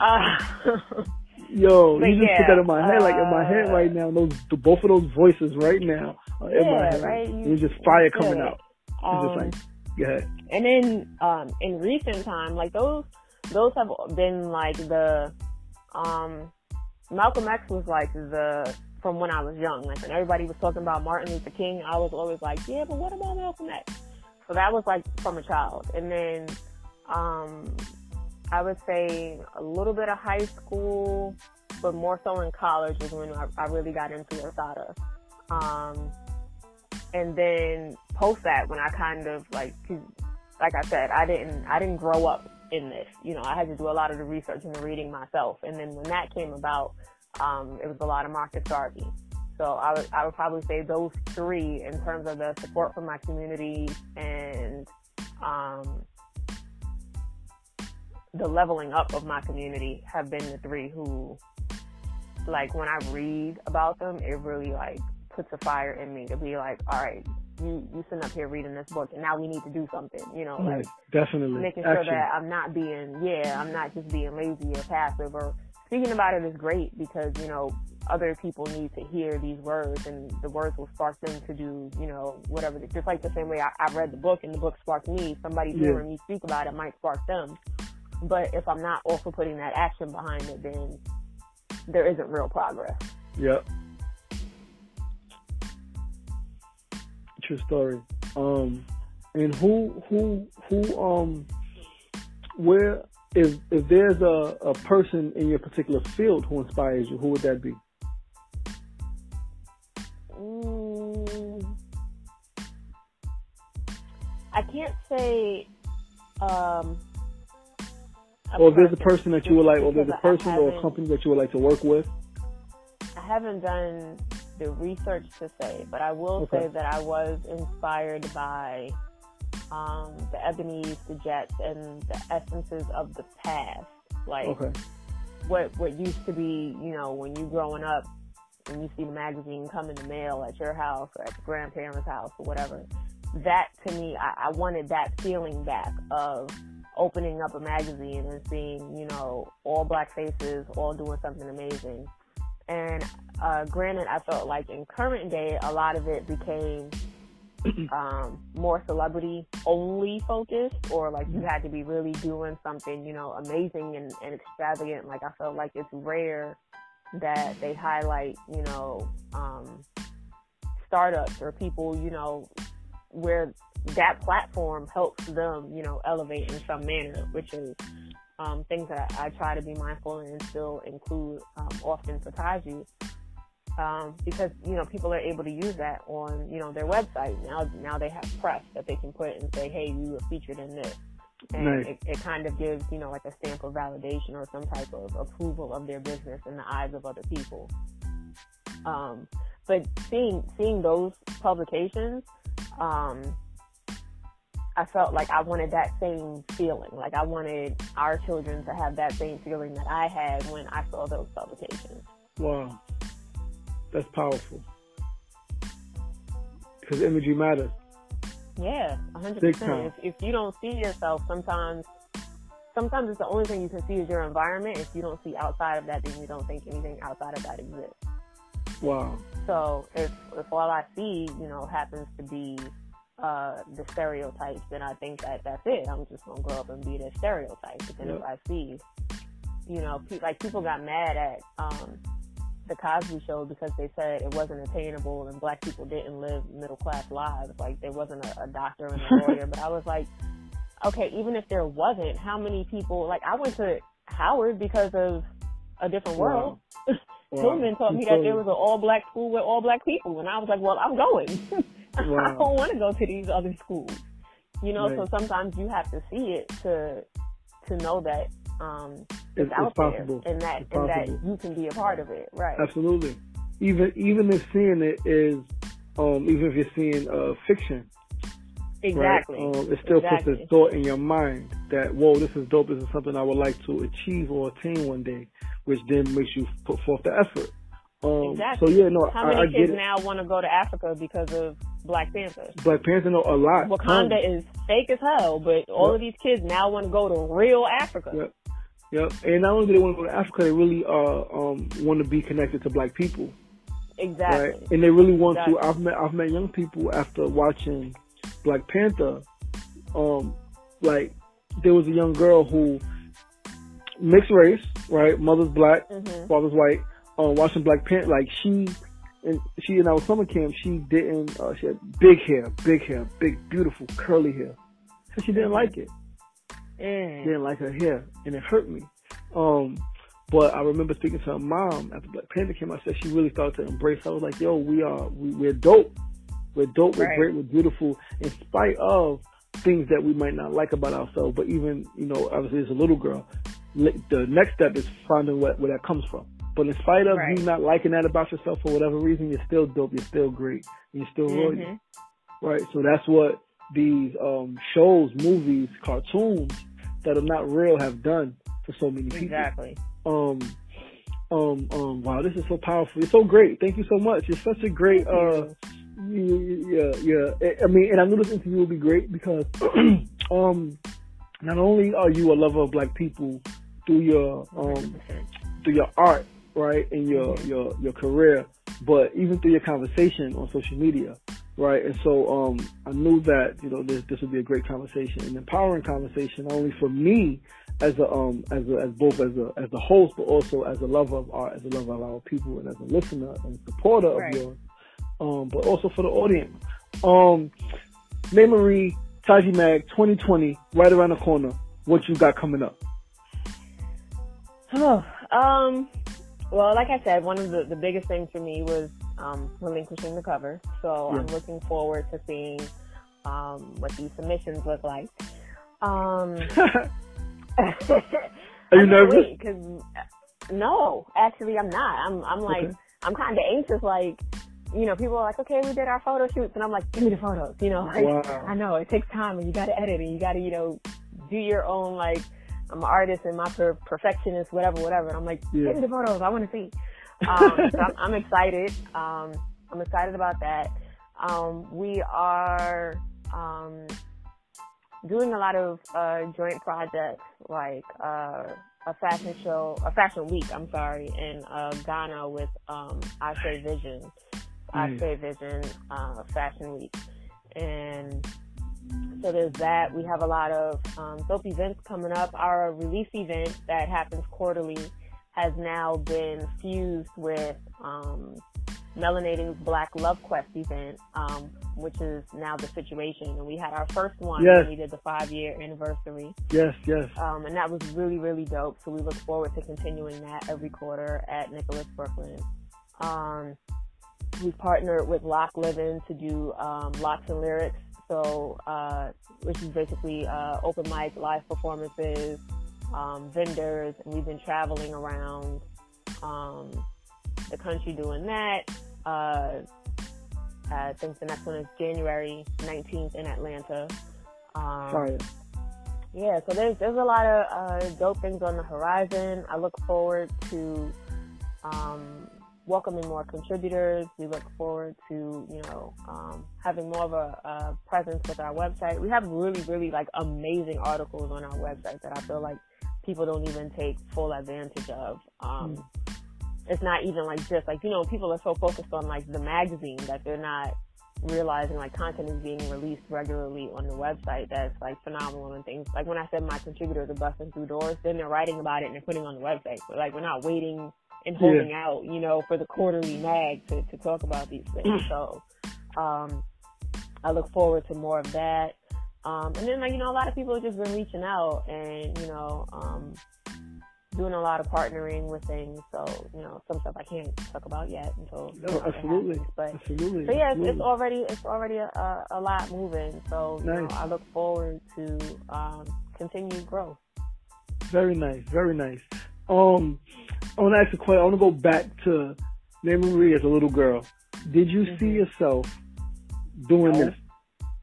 S2: uh,
S1: Yo, you just yeah, put that in my head, like in my head right now. Those both of those voices right now are
S2: in
S1: my head.
S2: Right?
S1: You, There's just fire coming yeah. out. Um, just like, go ahead.
S2: And then um, in recent time, like those those have been like the um, Malcolm X was like the from when I was young. Like when everybody was talking about Martin Luther King, I was always like, yeah, but what about Malcolm X? So that was like from a child. And then um, I would say a little bit of high school, but more so in college was when I, I really got into Assata. Um, and then post that when I kind of like, like I said, I didn't, I didn't grow up in this. You know, I had to do a lot of the research and the reading myself. And then when that came about, um, it was a lot of Marcus Garvey. So I would, I would probably say those three in terms of the support from my community and, um, the leveling up of my community have been the three who, like, when I read about them, it really like puts a fire in me to be like, all right, you you sitting up here reading this book, and now we need to do something. You know, like
S1: definitely
S2: making sure that I'm not being yeah, I'm not just being lazy or passive or speaking about it is great because you know other people need to hear these words and the words will spark them to do, you know, whatever. Just like the same way I, I read the book and the book sparked me, somebody yeah. hearing me speak about it might spark them. But if I'm not also putting that action behind it, then there isn't real progress.
S1: Yep. True story. Um, and who, who, who, um, where, if, if there's a, a person in your particular field who inspires you, who would that be?
S2: Mm, I can't say, um,
S1: or if there's a person that you would like, or there's a person or a company that you would like to work with?
S2: I haven't done the research to say, but I will okay. say that I was inspired by um, the Ebonies, the Jets, and the essences of the past. Like
S1: okay.
S2: what what used to be, you know, when you growing up, when you see the magazine come in the mail at your house or at your grandparents' house or whatever. That to me, I, I wanted that feeling back of opening up a magazine and seeing, you know, all black faces all doing something amazing. And uh, granted, I felt like in current day, a lot of it became um, more celebrity only focused, or like you had to be really doing something, you know, amazing and, and extravagant. Like I felt like it's rare that they highlight, you know, um, startups or people, you know, where that platform helps them, you know, elevate in some manner, which is um, things that I, I, try to be mindful and still include um, often for Taji. um, because you know people are able to use that on you know their website now. Now they have press that they can put and say, "Hey, we were featured in this," and
S1: Nice.
S2: it, it kind of gives you know like a stamp of validation or some type of approval of their business in the eyes of other people. Um, but seeing seeing those publications, um, I felt like I wanted that same feeling. Like I wanted our children to have that same feeling that I had when I saw those publications.
S1: Wow. That's powerful. Because imagery matters.
S2: Yeah, a hundred
S1: Big
S2: percent.
S1: time.
S2: If if you don't see yourself, sometimes sometimes it's the only thing you can see is your environment. If you don't see outside of that, then you don't think anything outside of that exists.
S1: Wow.
S2: So if if all I see, you know, happens to be uh the stereotypes, then I think that that's it. I'm just gonna grow up and be the stereotype. But then if I see, you know, pe- like people got mad at um the Cosby Show because they said it wasn't attainable and black people didn't live middle class lives. Like there wasn't a, a doctor and a lawyer. but I was like, okay, even if there wasn't, how many people? Like I went to Howard because of a different world.
S1: Wow.
S2: Hillman taught me that there was an all black school with all black people, and I was like, well, I'm going. I don't want to go to these other schools. You know, so sometimes you have to see it to to know that um
S1: It's,
S2: it's out
S1: possible.
S2: there and that and that you can be a part of it, right?
S1: Absolutely. Even even if seeing it is, um, even if you're seeing uh, fiction,
S2: Exactly.
S1: right? Um, it still puts
S2: Exactly.
S1: a thought in your mind that whoa, this is dope. This is something I would like to achieve or attain one day, which then makes you put forth the effort. Um,
S2: Exactly.
S1: So yeah, no,
S2: How
S1: I,
S2: many
S1: I get
S2: kids
S1: it.
S2: now want to go to Africa because of Black Panther?
S1: Black Panther know a lot.
S2: Wakanda is fake as hell, but all
S1: Yep.
S2: of these kids now want to go to real Africa.
S1: Yep. Yep. And not only do they want to go to Africa, they really uh um want to be connected to black people.
S2: Exactly.
S1: Right. And they really want to I've met I've met young people after watching Black Panther. Um like there was a young girl who mixed race, right? Mother's black,
S2: Mhm.
S1: father's white, um watching Black Panther like she and she in our summer camp she didn't uh, she had big hair, big hair, big beautiful curly hair. So she didn't like it.
S2: Mm.
S1: didn't like her hair, and it hurt me. Um, but I remember speaking to her mom after Black Panther came out. Said she really started to embrace. I was like, "Yo, we are, we, we're dope. We're dope. We're
S2: Right.
S1: great. We're beautiful. In spite of things that we might not like about ourselves, but even you know, obviously, as a little girl, the next step is finding where, where that comes from. But in spite of
S2: Right.
S1: you not liking that about yourself for whatever reason, you're still dope. You're still great. And you're still royal.
S2: Mhm.
S1: Right. So that's what these um, shows, movies, cartoons that are not real have done for so many people.
S2: Exactly.
S1: Um, um, um, wow, this is so powerful. It's so great. Thank you so much. It's such a great, uh, yeah, yeah. I- I mean, and I knew this interview would be great because, um, not only are you a lover of black people through your, um,
S2: 100%.
S1: through your art, right, in your
S2: Mhm.
S1: your your career, but even through your conversation on social media, right? And so um, I knew that you know this this would be a great conversation, an empowering conversation, not only for me as a um as a, as both as a as a host, but also as a lover of art, as a lover of our people, and as a listener and supporter
S2: Right.
S1: of yours, um, but also for the audience. Um, Nay Marie Taji Mag 2020, right around the corner. What you got coming up?
S2: Oh, um, well, like I said, one of the, the biggest things for me was um, relinquishing the cover. So I'm looking forward to seeing um, what these submissions look like. Um,
S1: Are you nervous?
S2: Because no, actually, I'm not. I'm I'm like
S1: Okay.
S2: I'm kind of anxious. Like you know, people are like, okay, we did our photo shoots, and I'm like, give me the photos. You know, like
S1: Wow.
S2: I know it takes time, and you got to edit, and you got to you know do your own like. I'm an artist and my per- perfectionist, whatever, whatever. And I'm like,
S1: Yeah.
S2: give me the photos. I want to see. Um, so I'm, I'm excited. Um, I'm excited about that. Um, we are um, doing a lot of uh, joint projects, like uh, a fashion show, a fashion week. I'm sorry, in uh, Ghana with um, Ashe Vision,
S1: Nice.
S2: Ashe Vision uh, Fashion Week, and so there's that. We have a lot of um, dope events coming up. Our release event that happens quarterly has now been fused with um, Melanating's Black Love Quest event, um, which is now the situation. And we had our first one
S1: Yes.
S2: when we did the five year anniversary.
S1: Yes, yes.
S2: Um, and that was really, really dope. So we look forward to continuing that every quarter at Nicholas Brooklyn. Um, we've partnered with Lock Living to do um, locks and lyrics. So, uh, which is basically uh, open mic, live performances, um, vendors, and we've been traveling around um, the country doing that. Uh, I think the next one is January 19th in Atlanta. Um,
S1: Sorry.
S2: yeah, so there's there's a lot of uh, dope things on the horizon. I look forward to um, welcoming more contributors. We look forward to you know um, having more of a, a presence with our website. We have really really like amazing articles on our website that I feel like people don't even take full advantage of. Um,
S1: Mm.
S2: It's not even like just like you know people are so focused on like the magazine that they're not realizing like content is being released regularly on the website that's like phenomenal and things. Like when I said my contributors are busting through doors, then they're writing about it and they're putting it on the website. So like we're not waiting and holding out, you know, for the quarterly mag to, to talk about these things. so um I look forward to more of that. Um and then like, you know, a lot of people have just been reaching out and, you know, um doing a lot of partnering with things. So, you know, some stuff I can't talk about yet until
S1: No,
S2: know,
S1: absolutely.
S2: happens. But
S1: Absolutely.
S2: so yeah, it's, it's already it's already a, a, lot moving. So you know, I look forward to um, continued growth.
S1: Very nice, very nice. Um, I want to ask a question. I want to go back to Nay Marie as a little girl. Did you see
S2: Mhm.
S1: yourself doing
S2: No.
S1: this?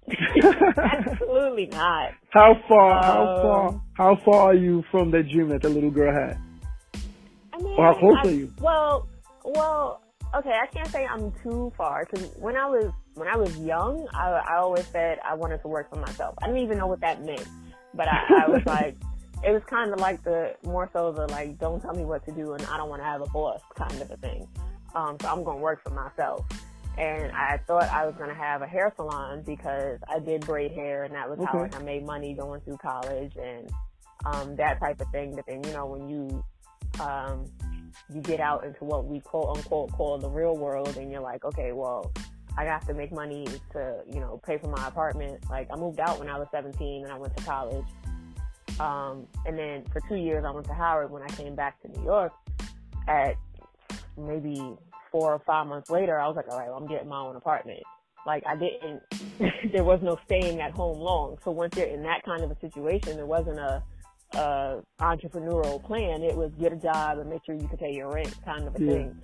S2: Absolutely not.
S1: how far? How
S2: Um,
S1: far? How far are you from that dream that the little girl had?
S2: I mean,
S1: Or how close
S2: I-
S1: are you?
S2: Well, well, okay. I can't say I'm too far because when I was when I was young, I, I always said I wanted to work for myself. I didn't even know what that meant, but I, I was like, it was kind of like the more so the like, don't tell me what to do, and I don't want to have a boss kind of a thing. Um, so I'm going to work for myself. And I thought I was going to have a hair salon because I did braid hair, and that was how like, I made money going through college and um, that type of thing. But then, you know, when you um, you get out into what we quote unquote call the real world and you're like, okay, well, I have to make money to, you know, pay for my apartment. Like I moved out when I was 17 and I went to college. Um, and then for two years I went to Howard when I came back to New York at maybe four or five months later, I was like, all right, well, I'm getting my own apartment. Like I didn't, there was no staying at home long. So once you're in that kind of a situation, there wasn't a, uh, entrepreneurial plan. It was get a job and make sure you could pay your rent kind of a
S1: Yeah.
S2: thing.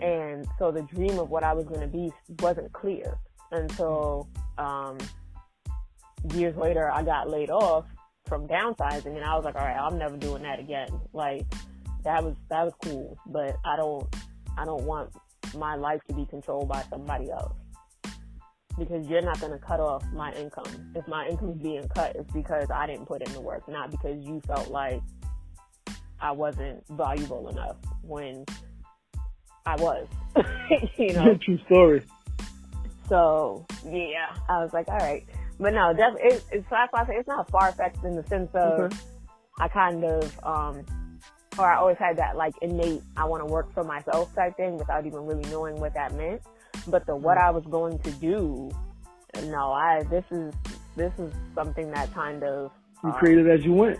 S2: And so the dream of what I was going to be wasn't clear until, um, years later I got laid off from downsizing and I was like, all right, I'm never doing that again. Like that was, that was cool, but I don't, I don't want my life to be controlled by somebody else because you're not going to cut off my income. If my income is being cut, it's because I didn't put in the work, not because you felt like I wasn't valuable enough when I was. you know.
S1: True story.
S2: So yeah, I was like, all right, but no, definitely, it, it's that's why I say it's not far fetched in the sense of
S1: Okay.
S2: I kind of, um, or I always had that like innate I want to work for myself type thing without even really knowing what that meant. But the what I was going to do, no, I this is this is something that kind of
S1: You
S2: um,
S1: created as you went.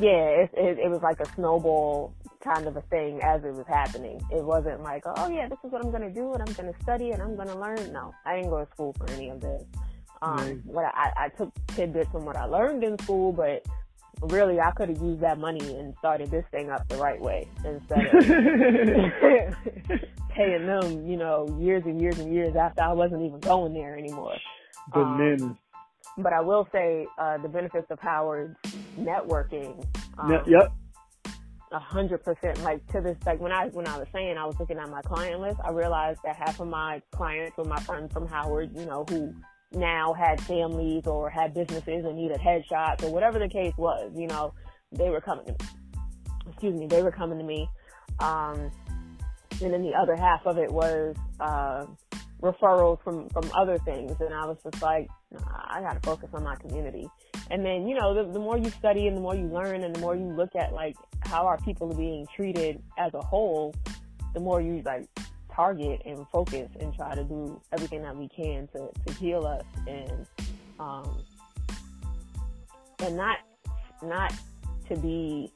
S2: yeah, it, it, it was like a snowball kind of a thing as it was happening. It wasn't like, oh yeah, this is what I'm gonna do and I'm gonna study and I'm gonna learn. No, I didn't go to school for any of this. Um, what I, I took tidbits from what I learned in school, but really I could have used that money and started this thing up the right way instead of paying them, you know, years and years and years after I wasn't even going there anymore.
S1: Bananas.
S2: But I will say, uh, the benefits of Howard's networking, um,
S1: Yep, yep.
S2: a hundred percent. Like to this, like when I when I was saying I was looking at my client list, I realized that half of my clients were my friends from Howard, you know, who now had families or had businesses and needed headshots or whatever the case was. You know, they were coming. To me. Excuse me, they were coming to me. Um, and then the other half of it was uh, referrals from from other things, and I was just like, nah, I got to focus on my community. And then, you know, the, the more you study and the more you learn and the more you look at like how our people are being treated as a whole, the more you like target and focus and try to do everything that we can to, to heal us and, um, and not, not to be,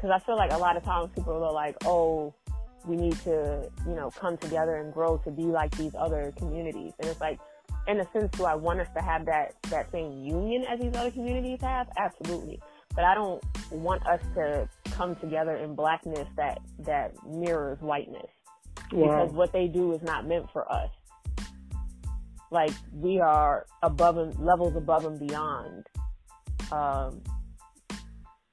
S2: cause I feel like a lot of times people are like, oh, we need to, you know, come together and grow to be like these other communities. And it's like, in a sense, do I want us to have that, that same union as these other communities have? Absolutely. But I don't want us to come together in blackness that, that mirrors whiteness. Wow. Because what they do is not meant for us. Like we are above and levels above and beyond um,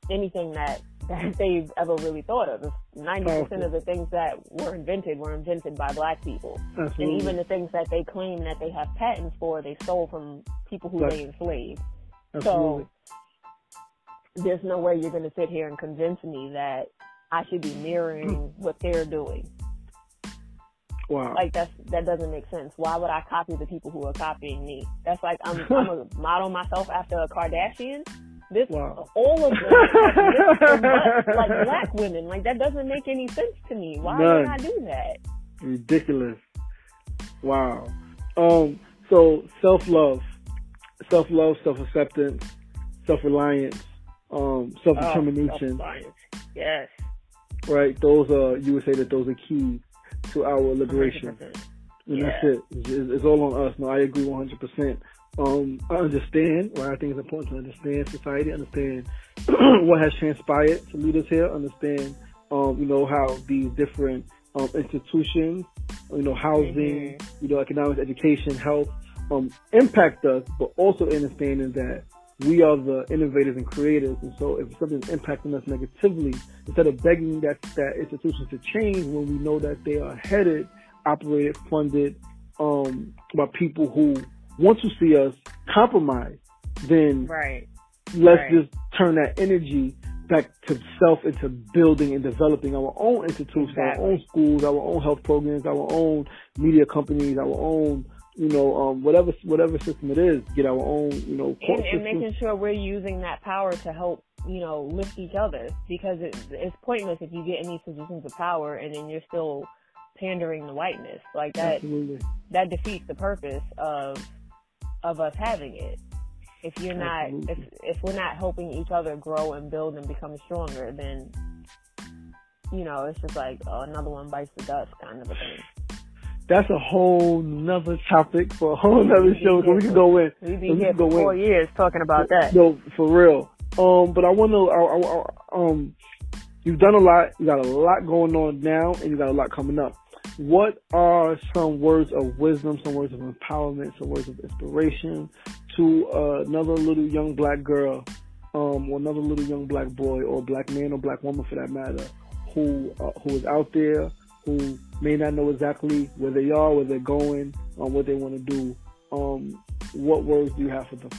S2: anything that that they've ever really thought of. Ninety percent of the things that were invented were invented by black people,
S1: Absolutely.
S2: and even the things that they claim that they have patents for, they stole from people who they enslaved.
S1: Absolutely.
S2: So there's no way you're going to sit here and convince me that I should be mirroring what they're doing.
S1: Wow.
S2: Like that's that doesn't make sense. Why would I copy the people who are copying me? That's like I'm I'm a model myself after a Kardashian. This
S1: wow.
S2: all of them like black women. Like that doesn't make any sense to me. Why
S1: None.
S2: would I do that?
S1: Ridiculous. Wow. Um. So self love, self love, self acceptance, self reliance, um, self determination.
S2: Oh, yes.
S1: Right. Those are you would say that those are key to our liberation.
S2: 100%.
S1: And
S2: Yeah.
S1: that's it. It's, it's all on us. No, I agree 100%. Um, I understand, right? I think it's important to understand society, understand what has transpired to lead us here, understand, um, you know, how these different um, institutions, you know, housing, you know, economics, education, health, um, impact us, but also understanding that we are the innovators and creators. And so if something's impacting us negatively, instead of begging that, that institutions to change when we know that they are headed, operated, funded, um, by people who want to see us compromised, then
S2: Right.
S1: let's
S2: Right.
S1: just turn that energy back to self into building and developing our own institutions, our own schools, our own health programs, our own media companies, our own, you know, um, whatever whatever system it is, get our own, you know,
S2: and, and making sure we're using that power to help you know lift each other because it, it's pointless if you get in these positions of power and then you're still pandering to whiteness. Like that
S1: Absolutely.
S2: that defeats the purpose of of us having it. If you're not if if we're not helping each other grow and build and become stronger then you know it's just like oh, another one bites the dust kind of a thing
S1: That's a whole nother topic for a whole nother
S2: We
S1: show.
S2: be
S1: So we can go in.
S2: we've
S1: We
S2: been here
S1: can go
S2: for four
S1: in.
S2: years talking about that
S1: No, for real. Um, but I want to. Um, you've done a lot. You got a lot going on now, and you got a lot coming up. What are some words of wisdom, some words of empowerment, some words of inspiration to uh, another little young black girl, um, or another little young black boy, or black man or black woman for that matter, who uh, who is out there, who may not know exactly where they are, where they're going, um, what they want to do. Um, what words do you have for them?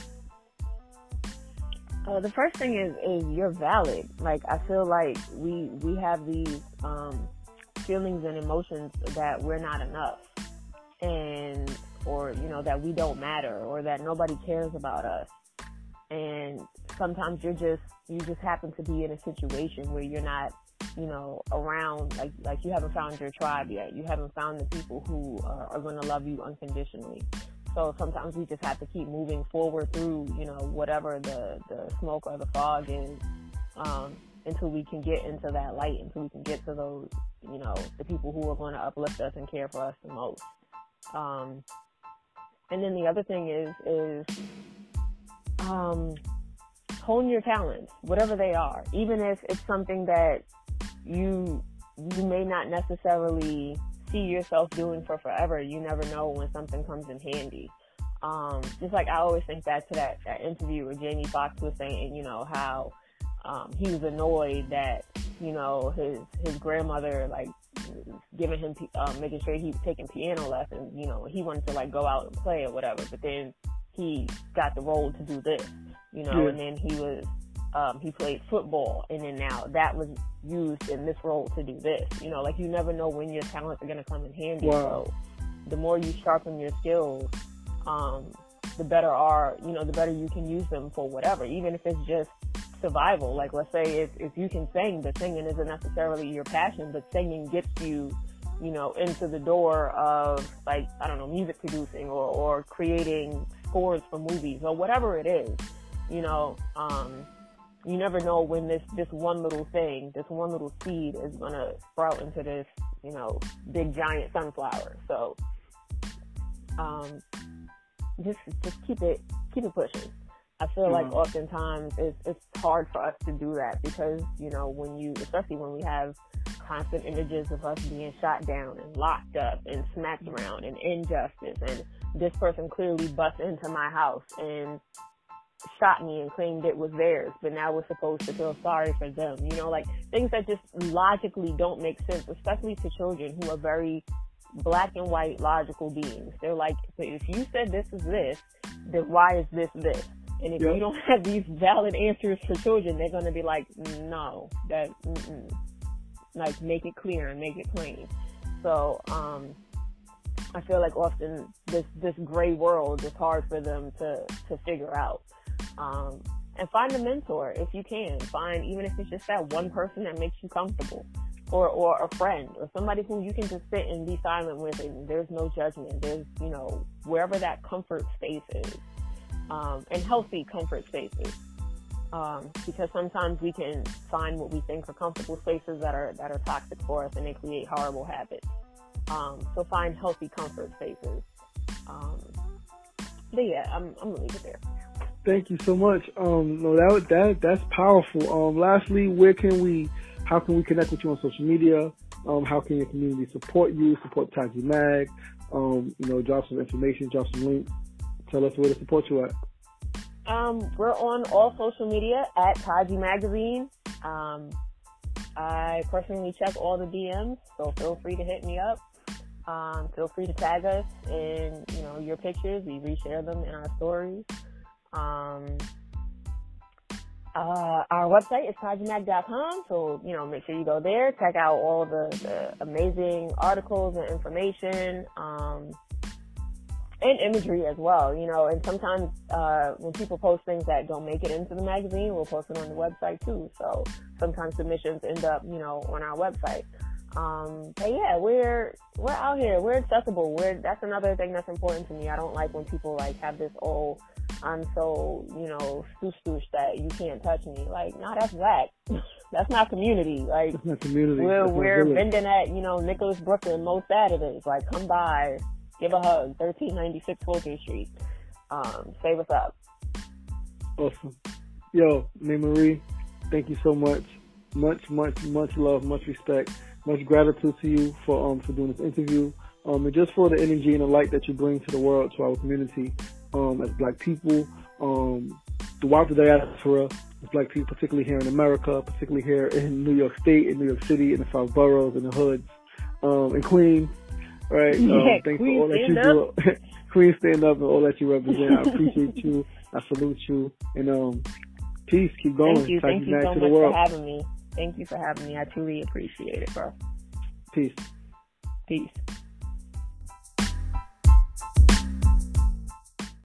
S2: Uh, the first thing is is you're valid. Like I feel like we we have these um, feelings and emotions that we're not enough, and or you know that we don't matter, or that nobody cares about us. And sometimes you're just you just happen to be in a situation where you're not you know around like like you haven't found your tribe yet. You haven't found the people who uh, are going to love you unconditionally. So sometimes we just have to keep moving forward through, you know, whatever the, the smoke or the fog is, um, until we can get into that light, until we can get to those, you know, the people who are going to uplift us and care for us the most. Um, and then the other thing is, is, um, hone your talents, whatever they are, even if it's something that you, you may not necessarily see yourself doing for forever. You never know when something comes in handy. Um, just like I always think back to that, that interview where Jamie Foxx was saying, you know, how um, he was annoyed that, you know, his his grandmother like giving him um, making sure he was taking piano lessons. You know, he wanted to like go out and play or whatever, but then he got the role to do this. You know,
S1: Yeah.
S2: and then he was um, he played football, and then now that was used in this role to do this. You know, like you never know when your talents are going to come in handy.
S1: Wow.
S2: So the more you sharpen your skills, um, the better are, you know, the better you can use them for whatever, even if it's just survival. Like let's say if, if you can sing, but singing isn't necessarily your passion, but singing gets you, you know, into the door of like, I don't know, music producing or, or creating scores for movies or whatever it is, you know, um, you never know when this this one little thing, this one little seed is gonna sprout into this you know, big giant sunflower. So, um, just just keep it keep it pushing. I feel like
S1: Mhm.
S2: oftentimes it's it's hard for us to do that because you know when you especially when we have constant images of us being shot down and locked up and smacked around and injustice and this person clearly bust into my house and shot me and claimed it was theirs, but now we're supposed to feel sorry for them. You know, like things that just logically don't make sense, especially to children who are very black and white logical beings. They're like, but if you said this is this, then why is this this? And if
S1: Yep.
S2: you don't have these valid answers for children, they're going to be like, no, that, mm-mm. like make it clear and make it plain. So, um, I feel like often this, this gray world is hard for them to, to figure out. Um, and find a mentor if you can. Find, even if it's just that one person that makes you comfortable or, or a friend or somebody who you can just sit and be silent with and there's no judgment. There's, you know, wherever that comfort space is. Um, and healthy comfort spaces. Um, because sometimes we can find what we think are comfortable spaces that are, that are toxic for us and they create horrible habits. Um, so find healthy comfort spaces. Um, but yeah, I'm, I'm gonna leave it there.
S1: Thank you so much. Um, no, that that that's powerful. Um, lastly, where can we, how can we connect with you on social media? Um, how can your community support you, support Taji Mag? Um, you know, drop some information, drop some links. Tell us where to support you at.
S2: Um, we're on all social media at Taji Magazine. Um, I personally check all the DMs, so feel free to hit me up. Um, feel free to tag us in, you know, your pictures. We reshare them in our stories. Um, uh, our website is tajimag.com, so, you know, make sure you go there, check out all the, the amazing articles and information. Um, and imagery as well, you know, and sometimes, uh, when people post things that don't make it into the magazine, we'll post it on the website too. So sometimes submissions end up, you know, on our website. Um, but yeah, we're, we're out here. We're accessible. We're, that's another thing that's important to me. I don't like when people like have this, oh, I'm so, you know, stoosh that you can't touch me. Like, nah, that's whack. that's not community. Like,
S1: That's my community.
S2: we're
S1: That's
S2: we're vending at you know Nicholas Brooklyn most Saturdays. Like, come by, give a hug. Thirteen ninety six Fulton Street. Um, say what's up.
S1: Awesome. Yo, Nay Marie, thank you so much. Much, much, much love, much respect, much gratitude to you for um for doing this interview. Um and just for the energy and the light that you bring to the world, to our community, um, as black people, um, throughout the diaspora, as black people, particularly here in America, particularly here in New York State, in New York City, in the five boroughs, in the hoods, um, in Queens. Right. Um,
S2: Yeah,
S1: thanks
S2: Queens,
S1: for all that you
S2: stand
S1: do. Queens stand up and all that you represent. I appreciate you. I salute you. And um peace, keep going.
S2: Thank you, thank you so
S1: to
S2: much
S1: the world.
S2: for having me. Thank you for having me. I truly appreciate it, bro.
S1: Peace.
S2: Peace.